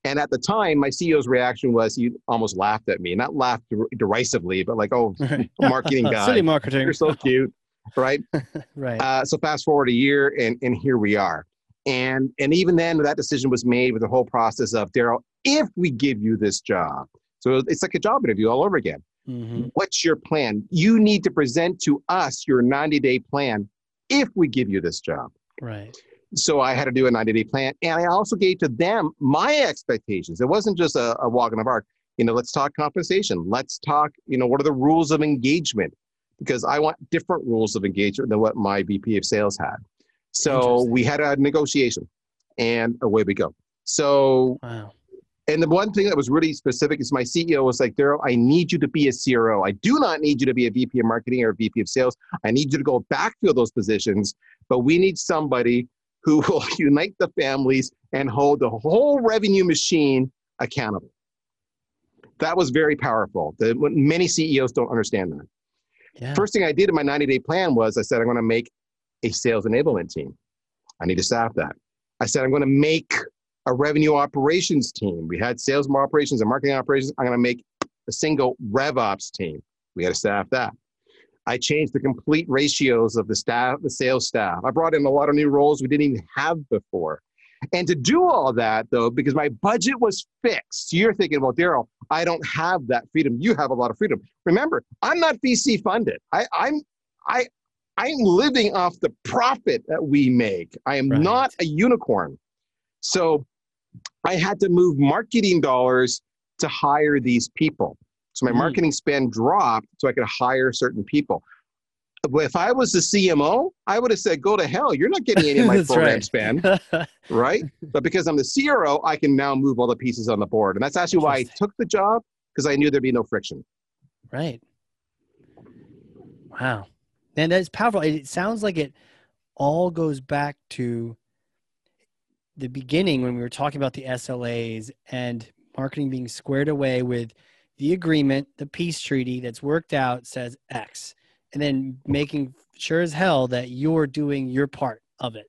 And at the time, my CEO's reaction was he almost laughed at me, not laughed derisively, but like, "Oh, marketing guy, City marketing. you're so cute," right? right. Uh, so fast forward a year, and and here we are. And and even then, that decision was made with the whole process of Darryl. If we give you this job, so it's like a job interview all over again. Mhm. What's your plan? You need to present to us your 90 day plan. If we give you this job, Right. so I had to do a 90 day plan. And I also gave to them my expectations. It wasn't just a, a walk in the park. You know, let's talk compensation. Let's talk, you know, what are the rules of engagement? Because I want different rules of engagement than what my VP of sales had. So we had a negotiation and away we go. So, Wow. And the one thing that was really specific is my CEO was like, Darryl, I need you to be a CRO. I do not need you to be a VP of marketing or a VP of sales. I need you to go backfill those positions, but we need somebody who will unite the families and hold the whole revenue machine accountable. That was very powerful. The, many CEOs don't understand that. Yeah. First thing I did in my 90 day plan was I said, I'm going to make a sales enablement team. I need to staff that. I said, I'm going to make a revenue operations team. We had sales and operations and marketing operations. I'm going to make a single rev ops team. We got to staff that. I changed the complete ratios of the staff, the sales staff. I brought in a lot of new roles we didn't even have before. And to do all that, though, because my budget was fixed, you're thinking, well, Darryl, I don't have that freedom. You have a lot of freedom. Remember, I'm not VC funded. I, I'm, I, I'm living off the profit that we make. I am Right. not a unicorn. So I had to move marketing dollars to hire these people. So my Mm. marketing spend dropped so I could hire certain people. If I was the CMO, I would have said, go to hell. You're not getting any of my program right. spend, right? But because I'm the CRO, I can now move all the pieces on the board. And that's actually why I took the job because I knew there'd be no friction. Right. Wow. And that's powerful. It it sounds like it all goes back to the beginning when we were talking about the SLAs and marketing being squared away with the agreement, the peace treaty that's worked out says X, and then making sure as hell that you're doing your part of it.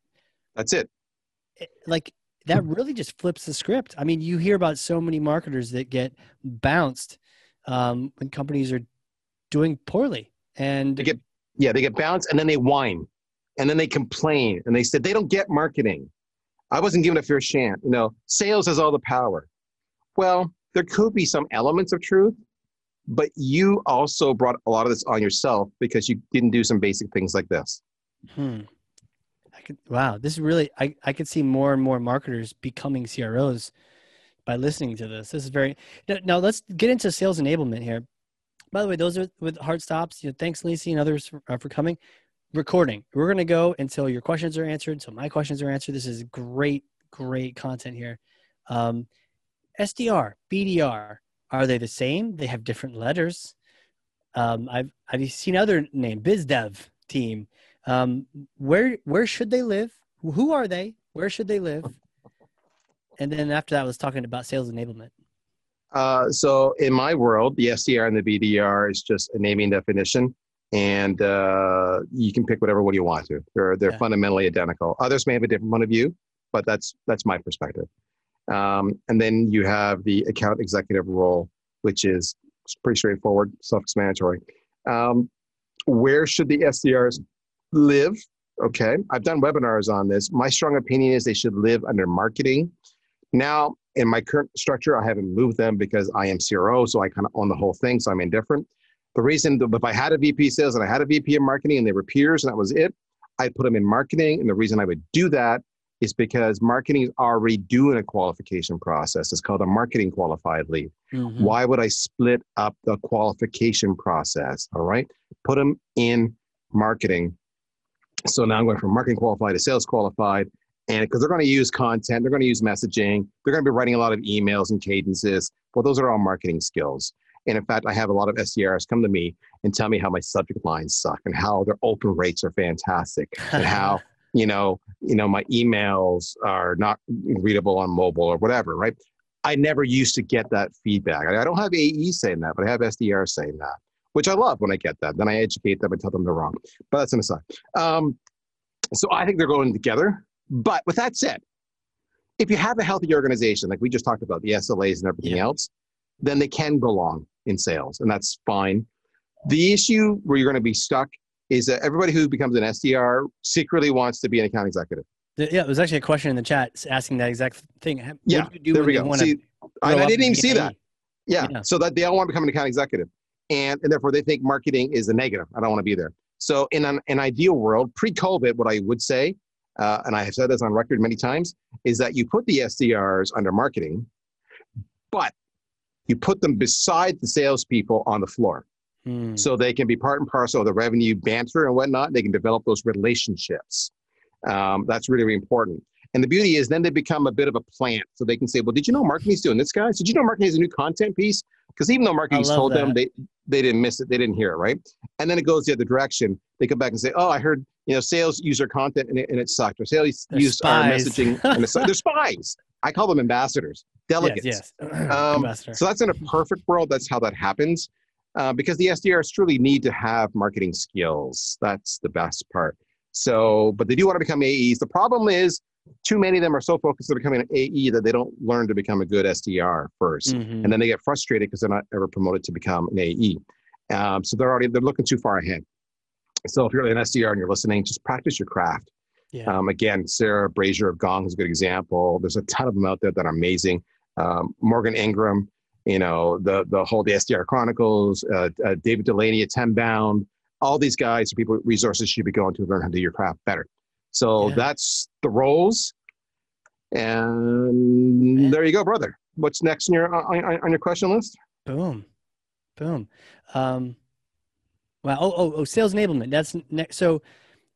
That's it. It- like that really just flips the script. I mean, you hear about so many marketers that get bounced um, when companies are doing poorly, and They get yeah, they get bounced and then they whine and then they complain and they said they don't get marketing. I wasn't given a fair chance. You know, sales has all the power. Well, there could be some elements of truth, but you also brought a lot of this on yourself because you didn't do some basic things like this. Hmm. I could wow, this is really I, I could see more and more marketers becoming CROs by listening to this. This is very now, now let's get into sales enablement here. By the way, those are with hard stops. You know, thanks Lacey and others for, uh, for coming. Recording. We're gonna go until your questions are answered, until my questions are answered. This is great, great content here. Um, SDR, BDR, are they the same? They have different letters. Um, I've I've seen other name BizDev team. Um, where where should they live? Who are they? Where should they live? And then after that, I was talking about sales enablement. Uh, so in my world, the SDR and the BDR is just a naming definition, and uh, you can pick whatever one you want to. They're they're yeah. fundamentally identical. Others may have a different point of view, but that's that's my perspective. Um, and then you have the account executive role, which is pretty straightforward, self-explanatory. Um, where should the SDRs live? Okay, I've done webinars on this. My strong opinion is they should live under marketing. Now, in my current structure, I haven't moved them because I am CRO, so I kind of own the whole thing, so I'm indifferent. The reason, if I had a VP sales and I had a VP of marketing and they were peers and that was it, I'd put them in marketing. And the reason I would do that is because marketing is already doing a qualification process. It's called a marketing qualified lead. Mm-hmm. Why would I split up the qualification process? All right, put them in marketing. So now I'm going from marketing qualified to sales qualified. And because they're going to use content, they're going to use messaging, they're going to be writing a lot of emails and cadences. Well, those are all marketing skills. And in fact, I have a lot of SDRs come to me and tell me how my subject lines suck and how their open rates are fantastic and how you know, you know, my emails are not readable on mobile or whatever, right? I never used to get that feedback. I don't have AE saying that, but I have SDR saying that, which I love when I get that. Then I educate them and tell them they're wrong. But that's an aside. Um, so I think they're going together. But with that said, if you have a healthy organization, like we just talked about the SLAs and everything yeah. else, then they can belong in sales, and that's fine. The issue where you're going to be stuck is that everybody who becomes an SDR secretly wants to be an account executive. Yeah, was actually a question in the chat asking that exact thing. What yeah, do there we go. See, I, I didn't even see that. Yeah, yeah, so that they all want to become an account executive, and and therefore they think marketing is a negative. I don't want to be there. So in an, an ideal world, pre-COVID, what I would say, uh, and I have said this on record many times, is that you put the SDRs under marketing, but you put them beside the salespeople on the floor. Hmm. So they can be part and parcel of the revenue banter and whatnot. They can develop those relationships. Um, that's really, really important. And the beauty is then they become a bit of a plant. So they can say, well, did you know marketing's doing this, guys? Did you know marketing has a new content piece? Because even though marketing's told that. them, they, they didn't miss it. They didn't hear it, right? And then it goes the other direction. They come back and say, oh, I heard, you know, sales user content and it, and it sucked. Or sales they're used our messaging and it They're spies. I call them ambassadors, delegates. Yes, yes. Um, so that's in a perfect world. That's how that happens. Uh, because the SDRs truly need to have marketing skills. That's the best part. So, but they do want to become AEs. The problem is, too many of them are so focused on becoming an AE that they don't learn to become a good SDR 1st mm-hmm. and then they get frustrated because they're not ever promoted to become an AE. Um, so they're already they're looking too far ahead. So if you're an SDR and you're listening, just practice your craft. Yeah. Um, again, Sarah Brazier of Gong is a good example. There's a ton of them out there that are amazing. Um, Morgan Ingram, you know, the the whole the SDR Chronicles, uh, uh, David Dulany at Tenbound, all these guys are people resources should be going to learn how to do your craft better. So yeah. that's the roles, and yeah. there you go, brother. What's next on your on, on your question list? Boom, boom. Um, wow. Oh, oh, oh, sales enablement. That's next. So,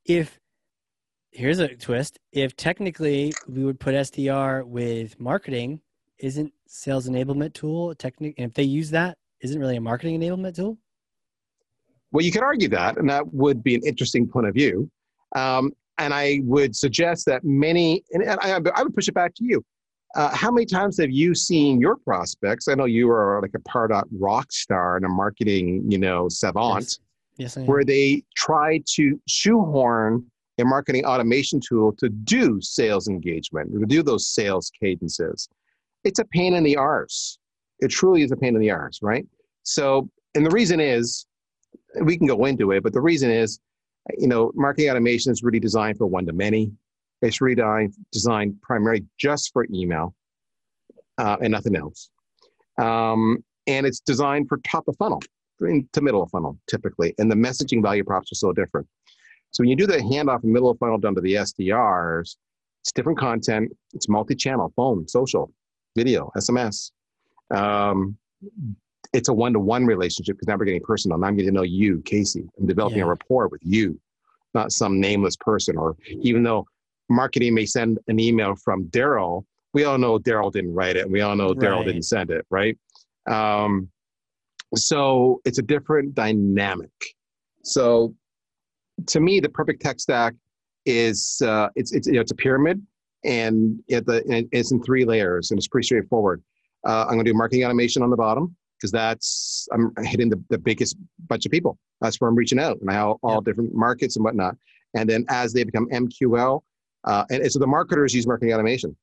if here's a twist, if technically we would put SDR with marketing isn't sales enablement tool technique? And if they use that, isn't really a marketing enablement tool? Well, you could argue that, and that would be an interesting point of view. Um, and I would suggest that many, and I, I would push it back to you. Uh, how many times have you seen your prospects? I know you are like a Pardot rock star and a marketing, you know, savant, yes. yes where they try to shoehorn a marketing automation tool to do sales engagement, to do those sales cadences it's a pain in the arse. It truly is a pain in the arse, right? So, and the reason is, we can go into it, but the reason is, you know, marketing automation is really designed for one to many. It's really designed primarily just for email uh, and nothing else. Um, and it's designed for top of funnel to middle of funnel typically. And the messaging value props are so different. So when you do the handoff from middle of funnel down to the SDRs, it's different content. It's multi-channel, phone, social video, SMS. Um, it's a one-to-one relationship because now we're getting personal. Now I'm getting to know you, Casey. I'm developing yeah. a rapport with you, not some nameless person. Or even though marketing may send an email from Darryl, we all know Darryl didn't write it, we all know Darryl right. didn't send it, right? Um, So it's a different dynamic. So to me, the perfect tech stack is uh, it's it's you know, it's a pyramid, and it, the, and it's in three layers, and it's pretty straightforward. Uh, I'm going to do marketing automation on the bottom because that's I'm hitting the, the biggest bunch of people. That's where I'm reaching out, and I all, all different markets and whatnot. And then as they become MQL, uh, and, and so the marketers use marketing automation,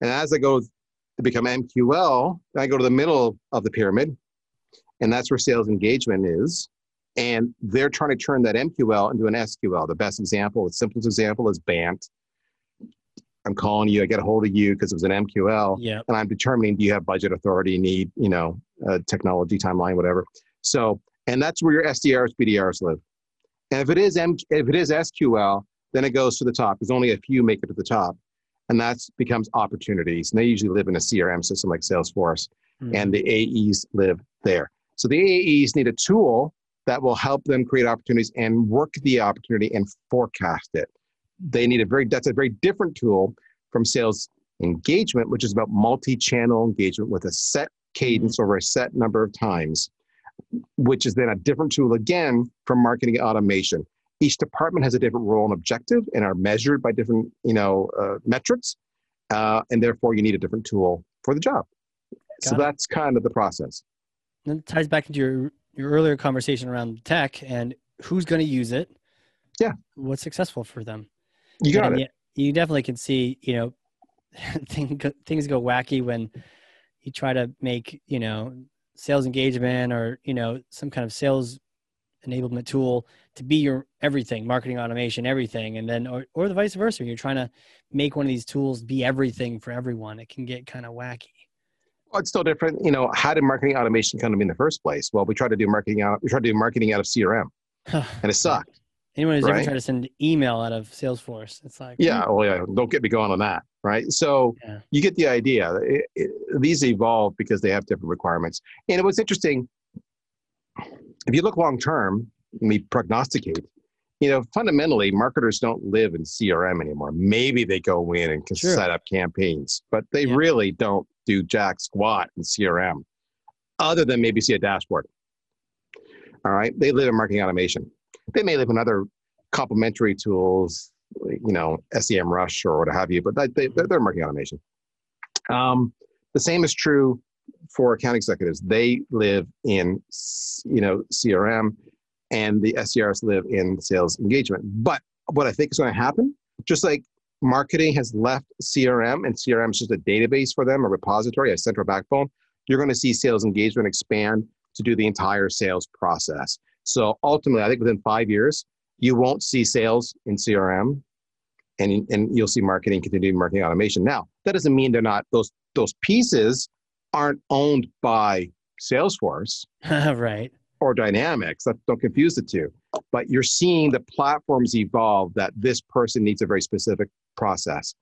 and as I go to become MQL, I go to the middle of the pyramid, and that's where sales engagement is. And they're trying to turn that MQL into an SQL. The best example, the simplest example is BANT. I'm calling you, I get a hold of you because it was an MQL. Yeah. And I'm determining do you have budget authority, need, you know, technology timeline, whatever. So, and that's where your SDRs, BDRs live. And if it is M, if it is SQL, then it goes to the top. There's only a few make it to the top, and that becomes opportunities. And they usually live in a CRM system like Salesforce, mm-hmm. and the AEs live there. So the AEs need a tool that will help them create opportunities and work the opportunity and forecast it. They need a very that's a very different tool from sales engagement, which is about multi-channel engagement with a set cadence over a set number of times, which is then a different tool again from marketing automation. Each department has a different role and objective and are measured by different you know uh, metrics, uh, and therefore you need a different tool for the job. Got so it. that's kind of the process. And it ties back into your your earlier conversation around tech and who's going to use it. Yeah. What's successful for them. You got and it. You definitely can see, you know, things go wacky when you try to make, you know, sales engagement or, you know, some kind of sales enablement tool to be your everything, marketing automation, everything. And then, or, or the vice versa. You're trying to make one of these tools be everything for everyone. It can get kind of wacky. Well, it's still different. You know, how did marketing automation come to me in the first place? Well, we tried to do marketing out. We tried to do marketing out of CRM, and it sucked. Anyone who's right? ever tried to send email out of Salesforce, it's like yeah, hmm. well, yeah. Don't get me going on that, right? So yeah. you get the idea. It, it, these evolve because they have different requirements. And it was interesting, if you look long term, we prognosticate. You know, fundamentally, marketers don't live in CRM anymore. Maybe they go in and can sure. set up campaigns, but they yeah. really don't do jack squat in CRM, other than maybe see a dashboard. All right, they live in marketing automation. They may live in other complementary tools, you know, SEMrush or what have you, but they, they're marketing automation. Um, the same is true for account executives. They live in, you know, CRM, and the SDRs live in sales engagement. But what I think is going to happen, just like marketing has left CRM, and CRM is just a database for them, a repository, a central backbone, you're going to see sales engagement expand to do the entire sales process. So ultimately, I think within five years, you won't see sales in CRM, and and you'll see marketing continue marketing automation. Now, that doesn't mean they're not those those pieces aren't owned by Salesforce, right? Or Dynamics. Don't confuse the two. But you're seeing the platforms evolve that this person needs a very specific process.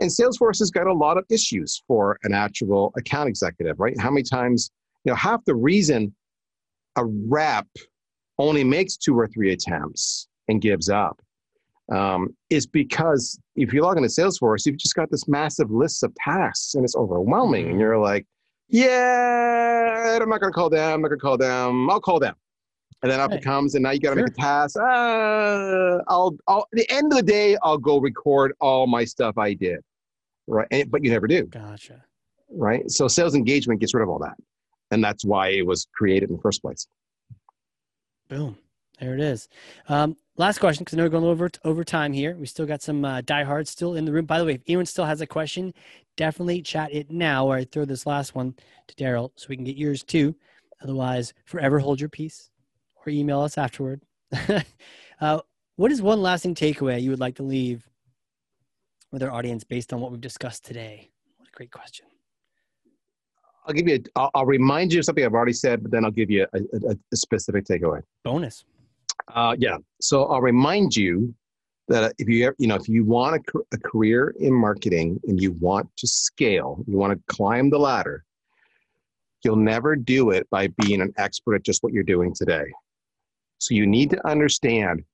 And Salesforce has got a lot of issues for an actual account executive, right? How many times, you know, half the reason a rep only makes two or three attempts and gives up um, is because if you log into Salesforce, you've just got this massive list of tasks and it's overwhelming. And mm-hmm. you're like, yeah, I'm not going to call them. I'm not going to call them. I'll call them and then up it comes, and now you got to sure. make a pass. Uh, I'll, I'll, at the end of the day, I'll go record all my stuff I did, right? And, but you never do. Gotcha. Right. So sales engagement gets rid of all that, and that's why it was created in the first place. Boom. There it is. Um, last question, because I know we're going over over time here. We still got some uh, diehards still in the room. By the way, if anyone still has a question, definitely chat it now, or I throw this last one to Darryl so we can get yours too. Otherwise, forever hold your peace or email us afterward. uh, what is one lasting takeaway you would like to leave with our audience based on what we've discussed today? What a great question. I'll give you. A, I'll, I'll remind you of something I've already said, but then I'll give you a, a, a specific takeaway. Bonus. Uh, yeah. So I'll remind you that if you you know if you want a, a career in marketing and you want to scale, you want to climb the ladder, you'll never do it by being an expert at just what you're doing today. So you need to understand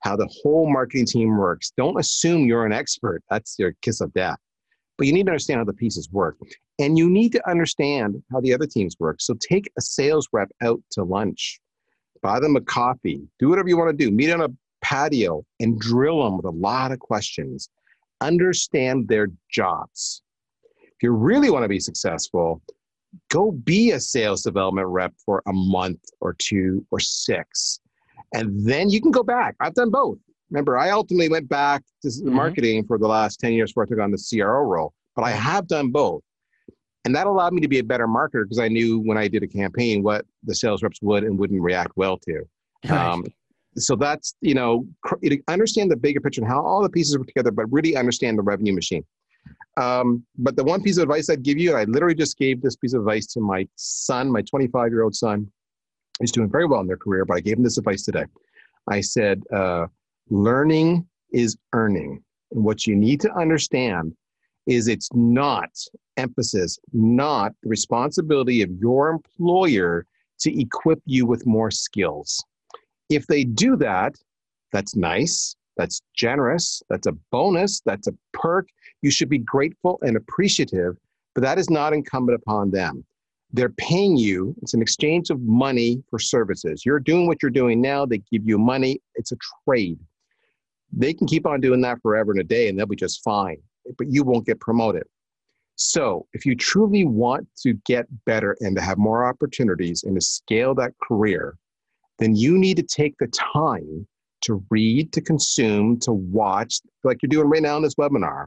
how the whole marketing team works. Don't assume you're an expert. That's your kiss of death. but you need to understand how the pieces work. And you need to understand how the other teams work. So take a sales rep out to lunch, buy them a coffee, do whatever you want to do, meet on a patio and drill them with a lot of questions. Understand their jobs. If you really want to be successful, go be a sales development rep for a month or two or six. And then you can go back. I've done both. Remember, I ultimately went back to mm-hmm. marketing for the last 10 years before I took on the CRO role, but I have done both. And that allowed me to be a better marketer because I knew when I did a campaign what the sales reps would and wouldn't react well to. Um, so that's, you know, understand the bigger picture and how all the pieces work together, but really understand the revenue machine. Um, but the one piece of advice I'd give you, I literally just gave this piece of advice to my son, my 25 year old son. He's doing very well in their career, but I gave him this advice today. I said, uh, learning is earning. And what you need to understand is it's not emphasis, not the responsibility of your employer to equip you with more skills. If they do that, that's nice. That's generous. That's a bonus. That's a perk. You should be grateful and appreciative, but that is not incumbent upon them. They're paying you, it's an exchange of money for services. You're doing what you're doing now, they give you money, it's a trade. They can keep on doing that forever and a day and they'll be just fine, but you won't get promoted. So, if you truly want to get better and to have more opportunities and to scale that career, then you need to take the time to read, to consume, to watch, like you're doing right now in this webinar.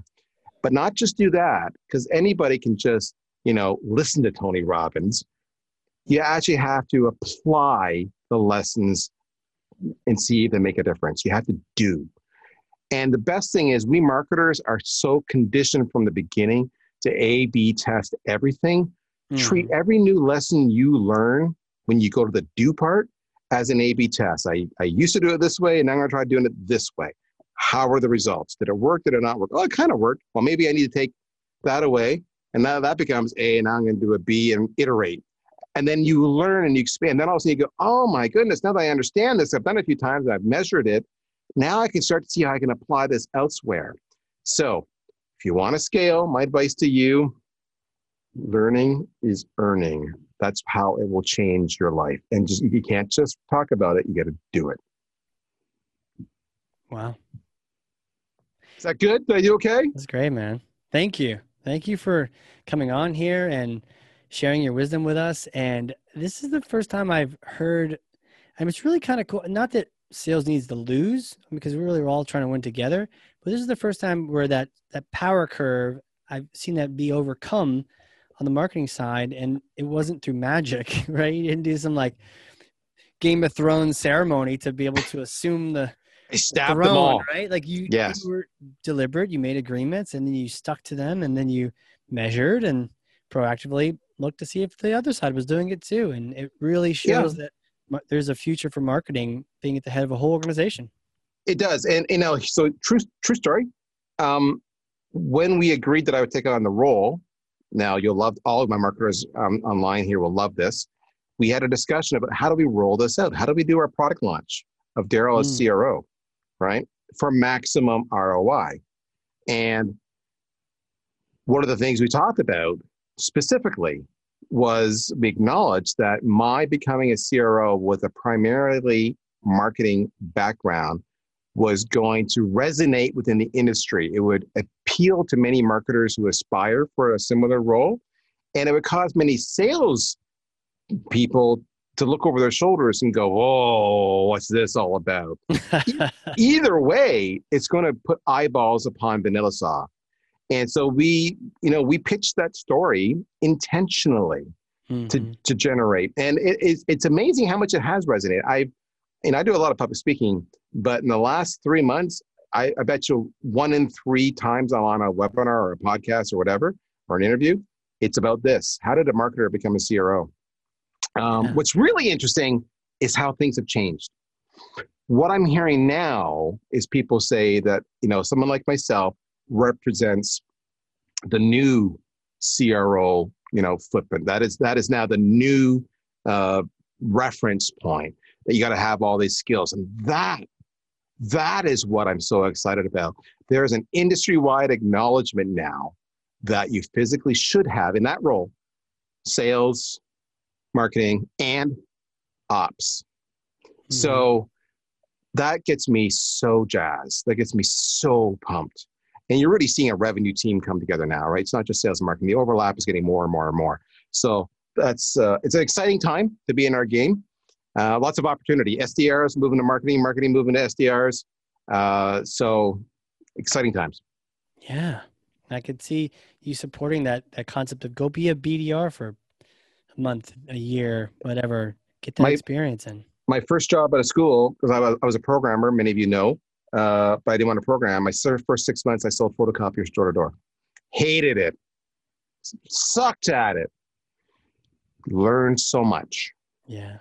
But not just do that, because anybody can just, you know, listen to Tony Robbins. You actually have to apply the lessons and see if they make a difference. You have to do. And the best thing is, we marketers are so conditioned from the beginning to A, B test everything. Mm. Treat every new lesson you learn when you go to the do part as an A B test. I, I used to do it this way, and now I'm going to try doing it this way. How are the results? Did it work? Did it not work? Oh, it kind of worked. Well, maybe I need to take that away. And now that becomes A, and now I'm going to do a B and iterate. And then you learn and you expand. Then all of a sudden you go, oh my goodness, now that I understand this, I've done it a few times, I've measured it. Now I can start to see how I can apply this elsewhere. So if you want to scale, my advice to you learning is earning. That's how it will change your life. And just you can't just talk about it, you got to do it. Wow. Is that good? Are you okay? That's great, man. Thank you. Thank you for coming on here and sharing your wisdom with us. And this is the first time I've heard, and it's really kind of cool. Not that sales needs to lose because really are all trying to win together, but this is the first time where that that power curve I've seen that be overcome on the marketing side and it wasn't through magic right you didn't do some like game of thrones ceremony to be able to assume the throne, them all. right like you, yes. you were deliberate you made agreements and then you stuck to them and then you measured and proactively looked to see if the other side was doing it too and it really shows yeah. that there's a future for marketing being at the head of a whole organization it does and you know so true true story um, when we agreed that i would take on the role now, you'll love all of my marketers um, online here will love this. We had a discussion about how do we roll this out? How do we do our product launch of Darryl as mm. CRO, right? For maximum ROI. And one of the things we talked about specifically was we acknowledged that my becoming a CRO with a primarily marketing background was going to resonate within the industry. It would appeal to many marketers who aspire for a similar role, and it would cause many sales people to look over their shoulders and go, "Oh, what's this all about?" Either way, it's going to put eyeballs upon VanillaSoft. And so we, you know, we pitched that story intentionally mm-hmm. to, to generate. And it, it's, it's amazing how much it has resonated. I've and I do a lot of public speaking, but in the last three months, I, I bet you one in three times I'm on a webinar or a podcast or whatever, or an interview, it's about this. How did a marketer become a CRO? Um, yeah. What's really interesting is how things have changed. What I'm hearing now is people say that, you know, someone like myself represents the new CRO, you know, footprint. That is that is now the new uh, reference point that you got to have all these skills. And that, that is what I'm so excited about. There's an industry wide acknowledgement now that you physically should have in that role sales, marketing, and ops. Mm-hmm. So that gets me so jazzed. That gets me so pumped. And you're already seeing a revenue team come together now, right? It's not just sales and marketing. The overlap is getting more and more and more. So that's uh, it's an exciting time to be in our game. Uh, lots of opportunity. SDRs moving to marketing, marketing moving to SDRs. Uh, so exciting times. Yeah, I could see you supporting that that concept of go be a BDR for a month, a year, whatever. Get that My- experience in. My first job at a school, because I was, I was a programmer, many of you know, uh, but I didn't want to program. My first six months, I sold photocopiers door to door. Hated it. Sucked at it. Learned so much. Yeah.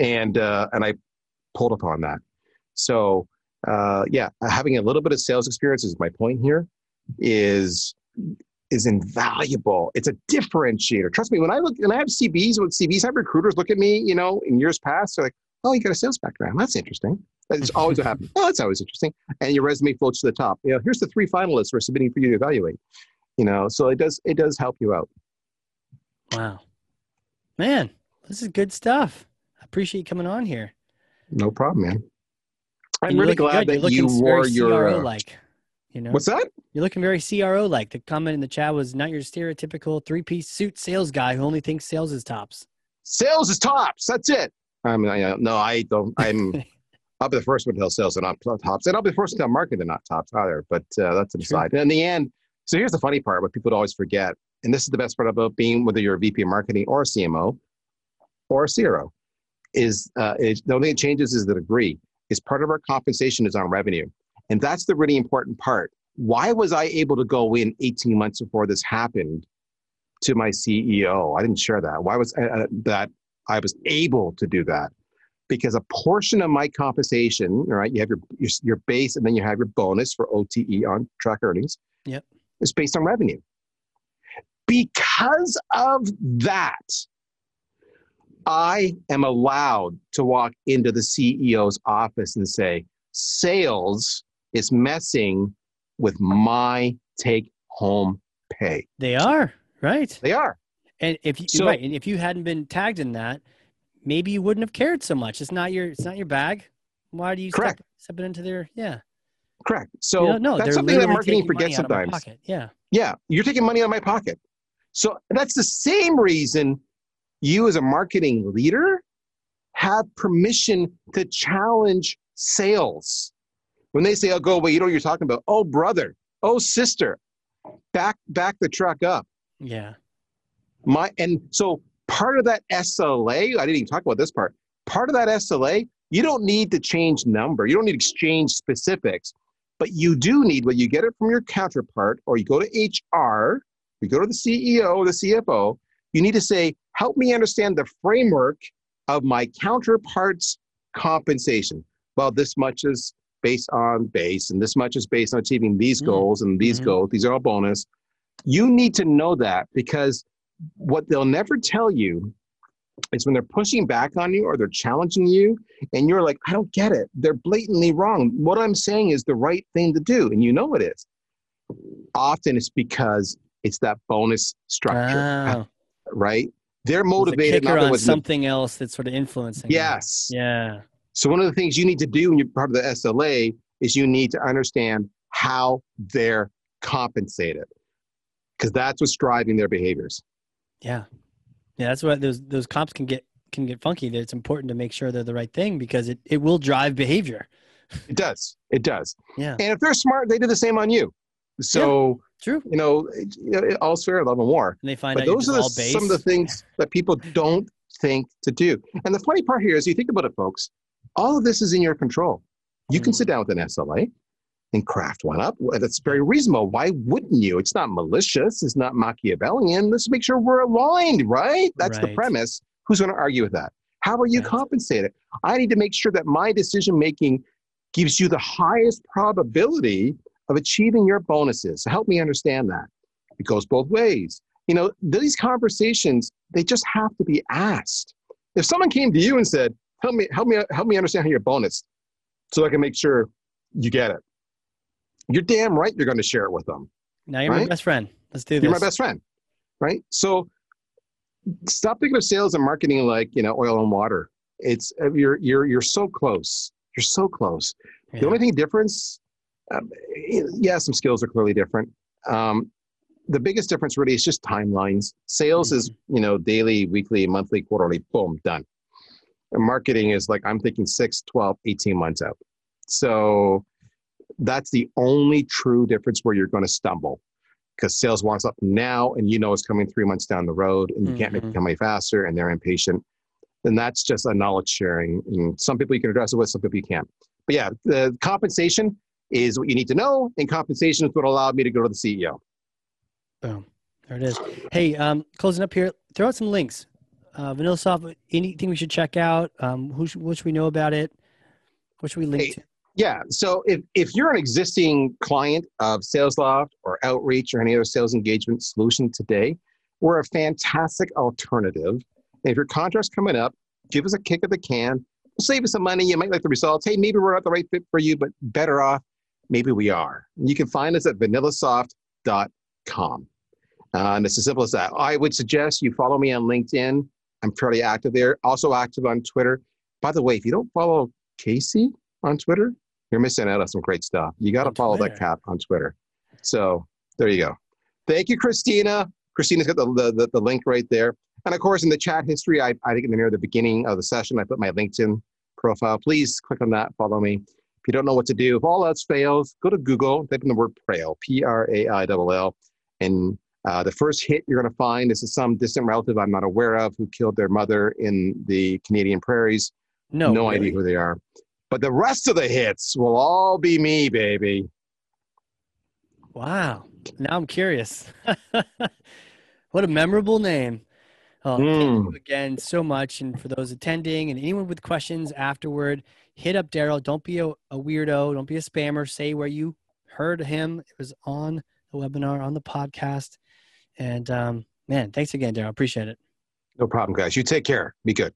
and uh, and I pulled upon that. So uh, yeah, having a little bit of sales experience is my point here. Is is invaluable. It's a differentiator. Trust me, when I look and I have CVs, when CVs have recruiters look at me, you know, in years past, they're like, "Oh, you got a sales background. That's interesting." That's always what happens. Oh, that's always interesting. And your resume floats to the top. You know, here's the three finalists we're submitting for you to evaluate. You know, so it does it does help you out. Wow. Man, this is good stuff. I appreciate you coming on here. No problem, man. I'm really glad good. that looking wore your. uh, like. You know, what's that? you're looking very CRO like. The comment in the chat was not your stereotypical three piece suit sales guy who only thinks sales is tops. Sales is tops. That's it. I mean, I, uh, no, I don't. I'm. I'll be the first one to tell sales they're not tops, and I'll be the first to tell marketing they're not tops either. But uh, that's an aside. And in the end, so here's the funny part: what people always forget, and this is the best part about being whether you're a VP of marketing or a CMO or a CRO, is, uh, is the only thing that changes is the degree. Is part of our compensation is on revenue, and that's the really important part. Why was I able to go in 18 months before this happened to my CEO? I didn't share that. Why was uh, uh, that I was able to do that? Because a portion of my compensation, right? You have your, your your base, and then you have your bonus for OTE on track earnings. Yep. Is based on revenue. Because of that, I am allowed to walk into the CEO's office and say, sales is messing with my take home pay. They are right. They are. And if you So- right, and if you hadn't been tagged in that, maybe you wouldn't have cared so much. It's not your it's not your bag. Why do you Correct. step, step it into their yeah? Correct. So You don't that's something that marketing forgets out of my sometimes. Yeah. Yeah, you're taking money out of my pocket. So that's the same reason you, as a marketing leader, have permission to challenge sales. When they say, "Oh, go away," you know what you're talking about. Oh, brother. Oh, sister. Back, back the truck up. Yeah. My and so part of that SLA. I didn't even talk about this part. Part of that SLA, you don't need to change number. You don't need to exchange specifics, but you do need when you get it from your counterpart, or you go to HR, you go to the CEO or the CFO. You need to say, "Help me understand the framework of my counterpart's compensation." Well, this much is based on base, and this much is based on achieving these Mm. goals and these Mhm. goals. These are all bonus. You need to know that because what they'll never tell you is when they're pushing back on you or they're challenging you and you're like i don't get it they're blatantly wrong what i'm saying is the right thing to do and you know it is often it's because it's that bonus structure Oh, right they're motivated on with something else that's sort of influencing. them. yes Yeah. So one of the things you need to do when you're part of the sla is you need to understand how they're compensated because that's what's driving their behaviors Yeah. Yeah. That's what those those comps can get can get funky. That it's important to make sure they're the right thing because it, it will drive behavior. it does it does Yeah. And if they're smart, they do the same on you. So, True. you know, it- you know, all's fair, love and war. And they find But out those are the, some of the things that people don't think to do. And the funny part here is you think about it, folks, all of this is in your control. You can sit hmm. down with an SLA and craft one up. That's very reasonable. Why wouldn't you? It's not malicious. It's not Machiavellian. Let's make sure we're aligned, right? That's the premise. Who's going to argue with that? How are you Right. compensated? I need to make sure that my decision making gives you the highest probability of achieving your bonuses. Help me understand that. It goes both ways. You know, these conversations, they just have to be asked. If someone came to you and said, help me, help me, help me understand how your bonus so I can make sure you get it. You're damn right you're going to share it with them. now you're my best friend. Let's do this. You're my best friend, right? So stop thinking of sales and marketing like you know oil and water. It's uh, you're you're you're so close. You're so close. Yeah. The only thing difference, um, yeah, some skills are clearly different. Um, the biggest difference really is just timelines. Sales is Mm-hmm. you know daily, weekly, monthly, quarterly, boom, done. And marketing is like I'm thinking 6, 12, 18 months out. So that's the only true difference where you're going to stumble because sales wants up now and you know it's coming three months down the road and you can't make Mhm. it come any faster and they're impatient. Then that's just a knowledge sharing. And some people you can address it with, some people you can't. But yeah, the compensation is what you need to know, and compensation is what allowed me to go to the CEO. Boom. There it is. Hey, um, closing up here, throw out some links. Uh, VanillaSoft, anything we should check out? Um, who should, what should we know about it? What should we link Hey, to? Yeah. So if, if you're an existing client of SalesLoft or Outreach or any other sales engagement solution today, we're a fantastic alternative. And if your contract's coming up, give us a kick of the can. We'll save us some money. You might like the results. Hey, maybe we're not the right fit for you, but better off, maybe we are. You can find us at vanillasoft.com. Uh, and it's as simple as that. I would suggest you follow me on LinkedIn. I'm fairly active there. Also active on Twitter. By the way, if you don't follow Casey on Twitter, you're missing out on some great stuff. You got to On oh, follow that Twitter. cat on Twitter. So there you go. Thank you, Christina. Christina's got the, the, the, the link right there. And of course, in the chat history, I, I think in the near the beginning of the session, I put my LinkedIn profile. Please click on that, follow me. If you don't know what to do, if all else fails, go to Google, type in the word Praill, P R A I L L, and uh, the first hit you're going to find is some distant relative I'm not aware of who killed their mother in the Canadian prairies. No, no really? idea who they are. But the rest of the hits will all be me, baby. Wow. Now I'm curious. what a memorable name. Oh, Thank Mm. you again so much. And for those attending and anyone with questions afterward, hit up Darryl. Don't be a, a weirdo. Don't be a spammer. Say where you heard him. It was on the webinar, on the podcast. And um, man, thanks again, Darryl. Appreciate it. No problem, guys. You take care. Be good.